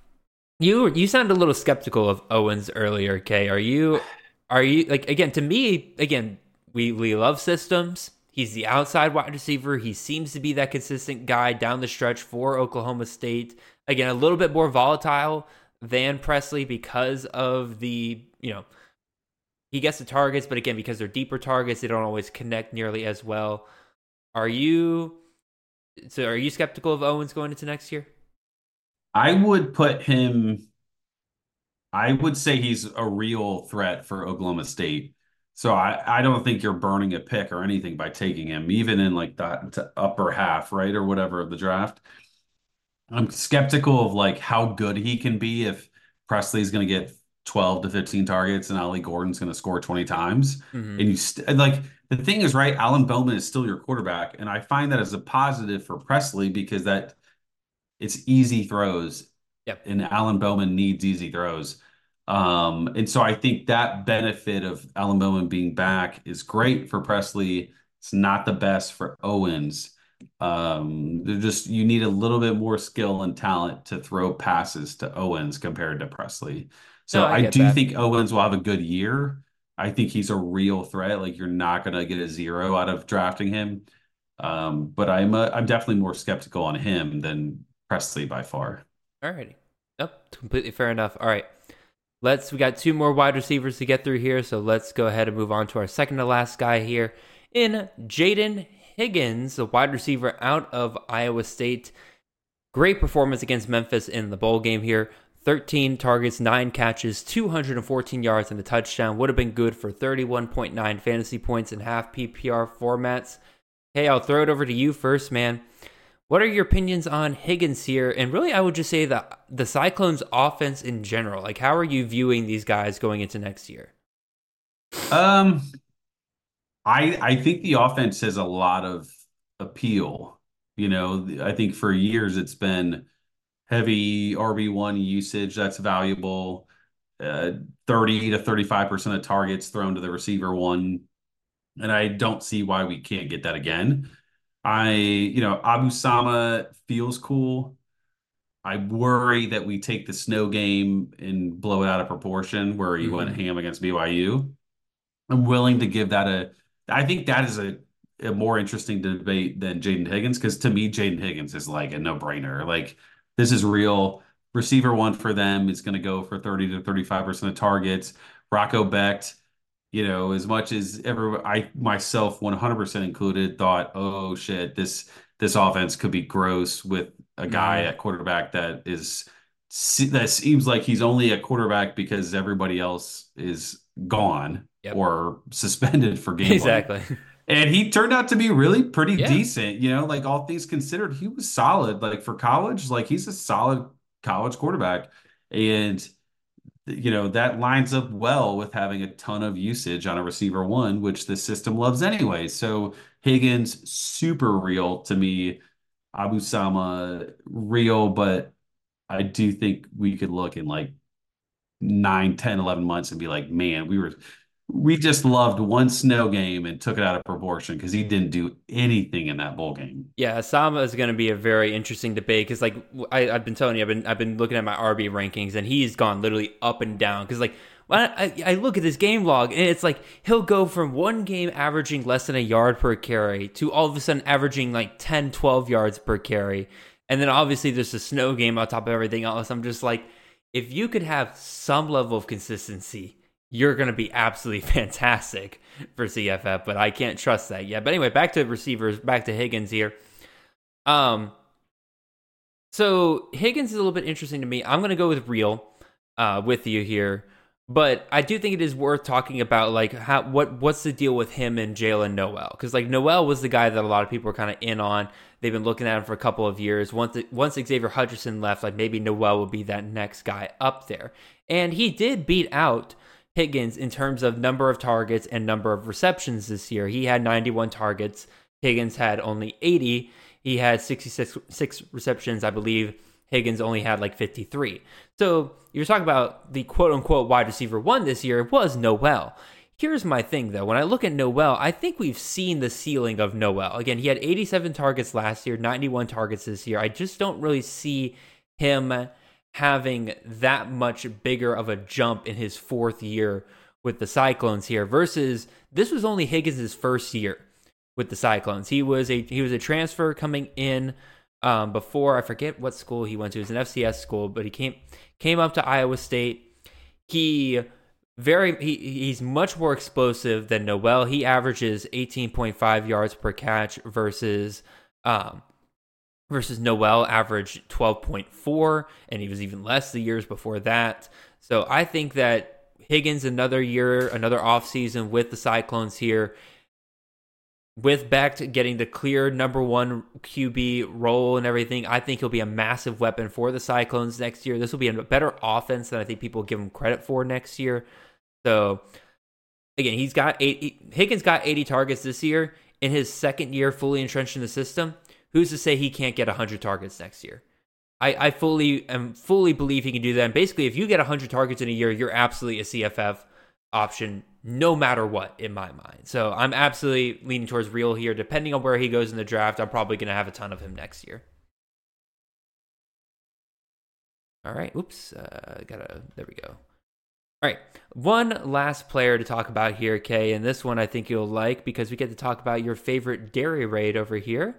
you you sound a little skeptical of Owens earlier, Kay. Are you are you like again to me again, we we love systems. He's the outside wide receiver. He seems to be that consistent guy down the stretch for Oklahoma State. Again, a little bit more volatile than Presley because of the, you know, he gets the targets, but again, because they're deeper targets, they don't always connect nearly as well. Are you so are you skeptical of Owens going into next year? I would put him I would say he's a real threat for Oklahoma State. So I, I don't think you're burning a pick or anything by taking him, even in like that upper half, right, or whatever of the draft. I'm skeptical of like how good he can be if Presley's going to get 12 to 15 targets and Ollie Gordon's going to score 20 times. Mm-hmm. And you st- like the thing is, right? Alan Bowman is still your quarterback, and I find that as a positive for Presley because that it's easy throws. Yep. And Alan Bowman needs easy throws. Um, and so I think that benefit of Alan Bowman being back is great for Presley. It's not the best for Owens. Um, they're just you need a little bit more skill and talent to throw passes to Owens compared to Presley. So no, I, I do that. think Owens will have a good year. I think he's a real threat. Like you're not going to get a zero out of drafting him. Um, but I'm a, I'm definitely more skeptical on him than Presley by far. Alrighty. Nope, completely fair enough. All right. Let's we got two more wide receivers to get through here, so let's go ahead and move on to our second to last guy here in Jayden Higgins, the wide receiver out of Iowa State. Great performance against Memphis in the bowl game here. 13 targets, 9 catches, 214 yards, and the touchdown would have been good for 31.9 fantasy points in half PPR formats. Hey, I'll throw it over to you first, man. What are your opinions on Higgins here? And really, I would just say that the Cyclones' offense in general. Like, how are you viewing these guys going into next year? Um, I I think the offense has a lot of appeal. You know, I think for years it's been heavy RB1 usage that's valuable. Uh, 30 to 35% of targets thrown to the receiver one. And I don't see why we can't get that again. I, you know, Abu Sama feels cool. I worry that we take the snow game and blow it out of proportion where he mm-hmm. went ham against BYU. I'm willing to give that a I think that is a, a more interesting debate than Jayden Higgins because to me, Jayden Higgins is like a no brainer. Like this is real. Receiver one for them is going to go for 30 to 35% of targets. Rocco Becht, you know, as much as ever I myself 100% included thought, oh shit, this this offense could be gross with a guy Mhm. at quarterback that is that seems like he's only a quarterback because everybody else is gone Yep. or suspended for gameplay. Exactly. And he turned out to be really pretty Yeah. decent, you know, like all things considered, he was solid. Like for college, like he's a solid college quarterback. And you know, that lines up well with having a ton of usage on a receiver one, which the system loves anyway. So Higgins, super real to me. Abu Sama, real, but I do think we could look in like 9, 10, 11 months and be like, man, we were we just loved one snow game and took it out of proportion because he didn't do anything in that bowl game. Yeah, Sama is going to be a very interesting debate because, like, I, I've been telling you, I've been I've been looking at my RB rankings, and he's gone literally up and down. Because, like, I, I look at this game log, and it's like he'll go from one game averaging less than a yard per carry to all of a sudden averaging like 10, 12 yards per carry, and then obviously there's a snow game on top of everything else. I'm just like, if you could have some level of consistency you're going to be absolutely fantastic for CFF, but I can't trust that yet. But anyway, back to receivers, back to Higgins here. Um, so Higgins is a little bit interesting to me. I'm going to go with real, uh, with you here, but I do think it is worth talking about like how what what's the deal with him and Jaylin Noel because like Noel was the guy that a lot of people were kind of in on. They've been looking at him for a couple of years. Once once Xavier Hutchinson left, like maybe Noel would be that next guy up there, and he did beat out. Higgins in terms of number of targets and number of receptions this year. He had 91 targets. Higgins had only 80. He had 66 six receptions, I believe. Higgins only had like 53. So you're talking about the quote unquote wide receiver one this year It was Noel. Here's my thing though. When I look at Noel, I think we've seen the ceiling of Noel. Again, he had 87 targets last year, 91 targets this year. I just don't really see him having that much bigger of a jump in his fourth year with the Cyclones here versus this was only Higgins' first year with the Cyclones. He was a he was a transfer coming in um, before I forget what school he went to. It was an FCS school, but he came came up to Iowa State. He very he, he's much more explosive than Noel. He averages 18.5 yards per catch versus um, versus Noel averaged 12.4 and he was even less the years before that. So I think that Higgins another year, another offseason with the Cyclones here with Becht getting the clear number 1 QB role and everything. I think he'll be a massive weapon for the Cyclones next year. This will be a better offense than I think people give him credit for next year. So again, he's got eight Higgins got 80 targets this year in his second year fully entrenched in the system who's to say he can't get 100 targets next year? I, I fully am fully believe he can do that. And basically, if you get 100 targets in a year, you're absolutely a CFF option, no matter what, in my mind. So I'm absolutely leaning towards real here. Depending on where he goes in the draft, I'm probably going to have a ton of him next year. All right. Oops. Uh, gotta. There we go. All right. One last player to talk about here, Kay, and this one I think you'll like because we get to talk about your favorite dairy raid over here.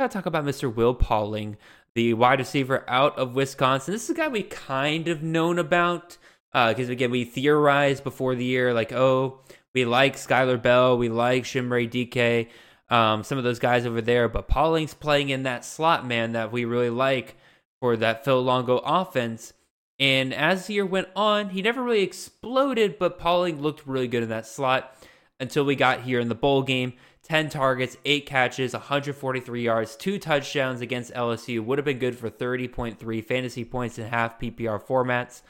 Gotta talk about Mr. Will Pauling, the wide receiver out of Wisconsin. This is a guy we kind of known about because uh, again we theorized before the year like, oh, we like Skyler Bell, we like Chimere Dike, um, some of those guys over there, but Pauling's playing in that slot man that we really like for that Phil Longo offense. And as the year went on, he never really exploded, but Pauling looked really good in that slot until we got here in the bowl game. 10 targets, 8 catches, 143 yards, 2 touchdowns against LSU. Would have been good for 30.3 fantasy points in half PPR formats.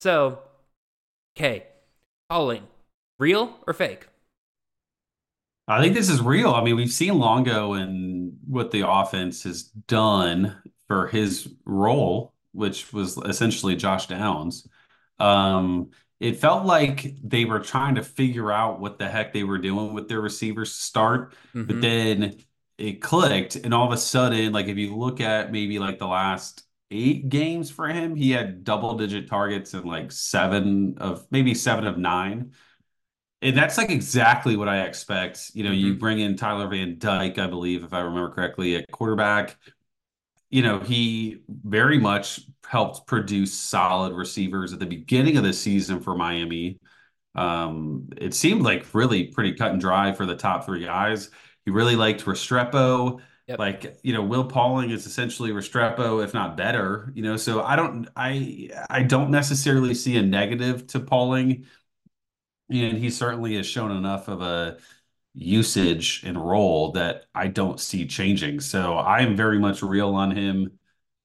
So, okay, Pauling, real or fake? I think this is real. I mean, we've seen Longo and what the offense has done for his role, which was essentially Josh Downs. Um, it felt like they were trying to figure out what the heck they were doing with their receivers to start, Mhm. but then it clicked, and all of a sudden, like if you look at maybe like the last eight games for him, he had double digit targets and like seven of maybe seven of nine. And that's like exactly what I expect. You know, you Mhm. bring in Tyler Van Dyke, I believe, if I remember correctly, at quarterback. You know, he very much helped produce solid receivers at the beginning of the season for Miami. Um, it seemed like really pretty cut and dry for the top three guys. He really liked Restrepo. Yep. Like, you know, Will Pauling is essentially Restrepo, if not better, you know, so I don't I I don't necessarily see a negative to Pauling. And he certainly has shown enough of a usage and role that I don't see changing. So I'm very much real on him.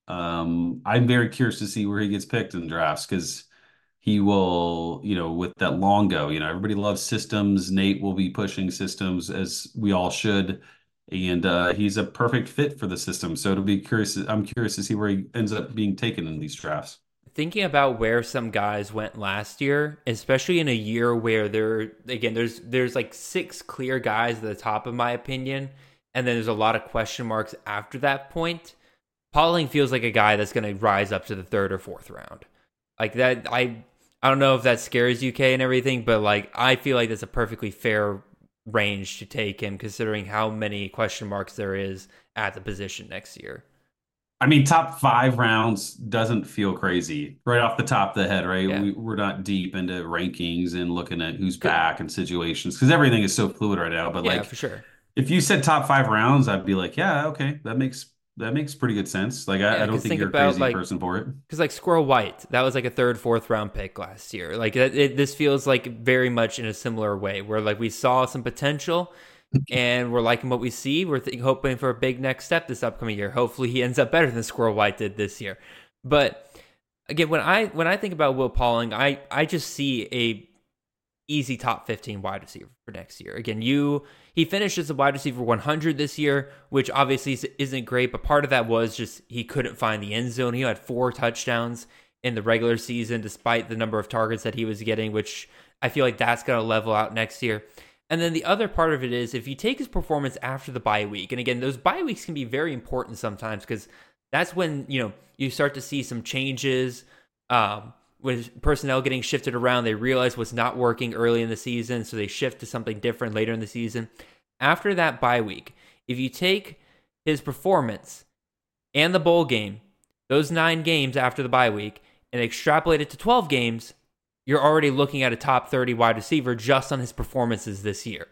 Um, I'm very curious to see where he gets picked in drafts because he will, you know, with that Longo, you know, everybody loves systems. Nate will be pushing systems as we all should. And uh, he's a perfect fit for the system. So it'll be curious. I'm curious to see where he ends up being taken in these drafts. Thinking about where some guys went last year, especially in a year where there again there's there's like six clear guys at the top of my opinion, and then there's a lot of question marks after that point. Pauling feels like a guy that's going to rise up to the third or fourth round. Like that, I I don't know if that scares UK and everything, but like I feel like that's a perfectly fair range to take him considering how many question marks there is at the position next year. I mean, top five rounds doesn't feel crazy right off the top of the head, right? Yeah. We, we're not deep into rankings and looking at who's back and situations because everything is so fluid right now. But yeah, like, for sure. if you said top five rounds, I'd be like, yeah, okay, that makes that makes pretty good sense. Like, I, Yeah, I don't think think you're a crazy like- person for it. Because like Squirrel White, that was like a third, fourth round pick last year. Like it, it, this feels like very much in a similar way, where like we saw some potential, and we're liking what we see. We're th- hoping for a big next step this upcoming year. Hopefully, he ends up better than Squirrel White did this year. But again, when I when I think about Will Pauling, I I just see a easy top 15 wide receiver for next year. Again, you he finished as a wide receiver 100 this year, which obviously is- isn't great, but part of that was just he couldn't find the end zone. He had four touchdowns in the regular season despite the number of targets that he was getting, which I feel like that's going to level out next year. And then the other part of it is if you take his performance after the bye week, and again, those bye weeks can be very important sometimes because that's when, you know, you start to see some changes. Um, with personnel getting shifted around, they realize what's not working early in the season, so they shift to something different later in the season. After that bye week, if you take his performance and the bowl game, those nine games after the bye week, and extrapolate it to 12 games, you're already looking at a top 30 wide receiver just on his performances this year.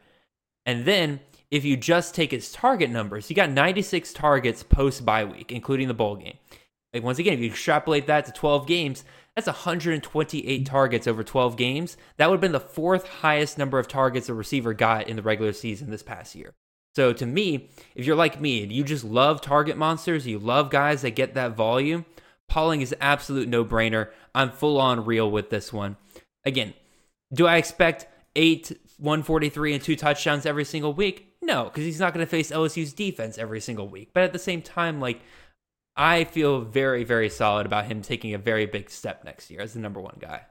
And then if you just take his target numbers, he got 96 targets post bye week, including the bowl game. Like once again, if you extrapolate that to 12 games, that's 128 targets over 12 games. That would have been the fourth highest number of targets a receiver got in the regular season this past year. So to me, if you're like me and you just love target monsters, you love guys that get that volume, Pauling is absolute no-brainer. I'm full on real with this one. Again, do I expect eight, 143, and two touchdowns every single week? No, because he's not going to face LSU's defense every single week. But at the same time, like I feel very, very solid about him taking a very big step next year as the number one guy.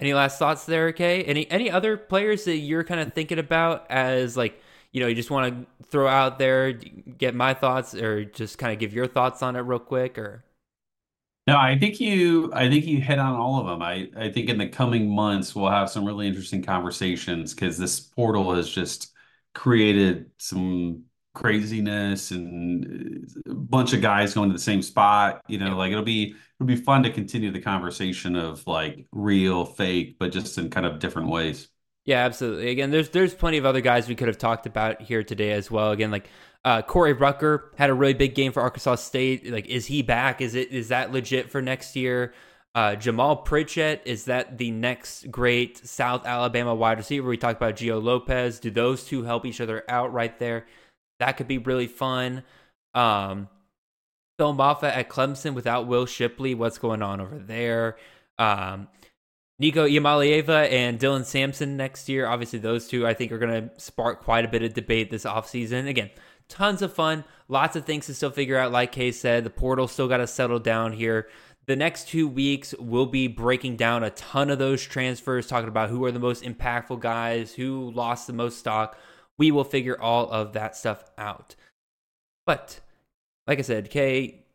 Any last thoughts there, Kay? Any any other players that you're kind of thinking about as like you know you just want to throw out there, get my thoughts, or just kind of give your thoughts on it real quick, or No, I think you I think you hit on all of them. I I think in the coming months we'll have some really interesting conversations because this portal has just created some craziness and a bunch of guys going to the same spot. You know, Yeah. like it'll be it'll be fun to continue the conversation of like real, fake, but just in kind of different ways. Yeah, absolutely. Again, there's there's plenty of other guys we could have talked about here today as well. Again, like uh, Corey Rucker had a really big game for Arkansas State. Like, is he back? Is it is that legit for next year? Uh, Jamaal Pritchett is that the next great South Alabama wide receiver? We talked about Gio Lopez. Do those two help each other out right there? That could be really fun. Um, Phil Mafah at Clemson without Will Shipley. What's going on over there? Um, Nico Iamaleava and Dylan Sampson next year. Obviously, those two I think are going to spark quite a bit of debate this offseason. Again, tons of fun, lots of things to still figure out. Like Kay said, the portal still got to settle down here. The next two weeks, we'll be breaking down a ton of those transfers, talking about who are the most impactful guys, who lost the most stock. We will figure all of that stuff out. But like I said, Kay,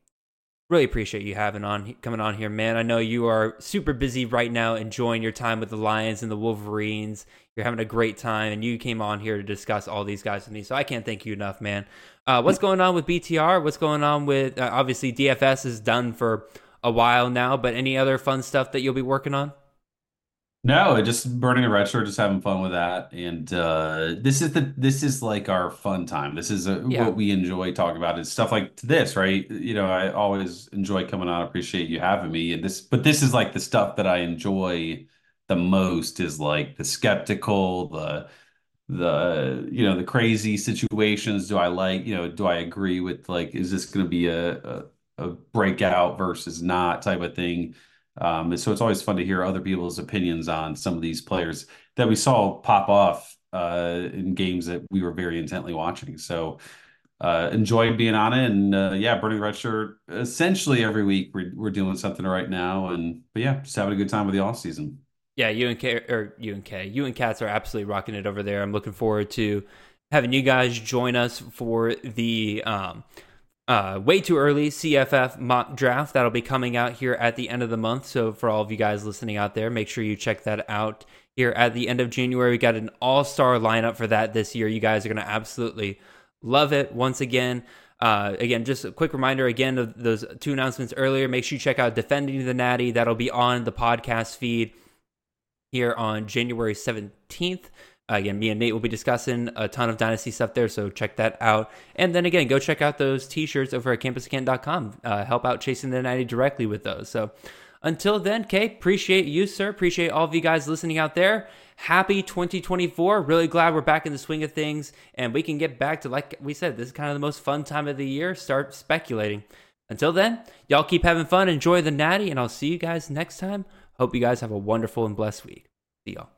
really appreciate you having on coming on here, man. I know you are super busy right now, enjoying your time with the Lions and the Wolverines. You're having a great time, and you came on here to discuss all these guys with me. So I can't thank you enough, man. Uh, what's going on with BTR? What's going on with uh, obviously DFS is done for a while now, but any other fun stuff that you'll be working on? No, just burning a red shirt, just having fun with that. And uh this is the this is like our fun time. This is a, Yeah. what we enjoy talking about It's stuff like this, right? You know, I always enjoy coming on. Appreciate you having me. And this, but this is like the stuff that I enjoy the most is like the skeptical, the the you know the crazy situations. Do I like, you know, do I agree with like, is this going to be a, a a breakout versus not type of thing? Um, so it's always fun to hear other people's opinions on some of these players that we saw pop off uh, in games that we were very intently watching. So uh, enjoyed being on it, and uh, yeah, burning red shirt essentially every week. We're we're doing something right now, and but yeah, just having a good time with the off season. Yeah, you and K or you and K, you and Cats are absolutely rocking it over there. I'm looking forward to having you guys join us for the um, uh, way too early CFF mock draft that'll be coming out here at the end of the month. So for all of you guys listening out there, make sure you check that out here at the end of January. We got an all star lineup for that this year. You guys are going to absolutely love it. Once again. Uh, again, just a quick reminder again of those two announcements earlier. Make sure you check out Defending the Natty. That'll be on the podcast feed here on January 17th. Again, me and Nate will be discussing a ton of Dynasty stuff there, so check that out. And then again, go check out those t shirts over at campuscan.com. Uh, help out Chasing the Natty directly with those. So until then, Kay, appreciate you, sir. Appreciate all of you guys listening out there. Happy 2024. Really glad we're back in the swing of things and we can get back to, like we said, this is kind of the most fun time of the year. Start speculating. Until then, y'all keep having fun, enjoy the natty, and I'll see you guys next time. Hope you guys have a wonderful and blessed week. See y'all.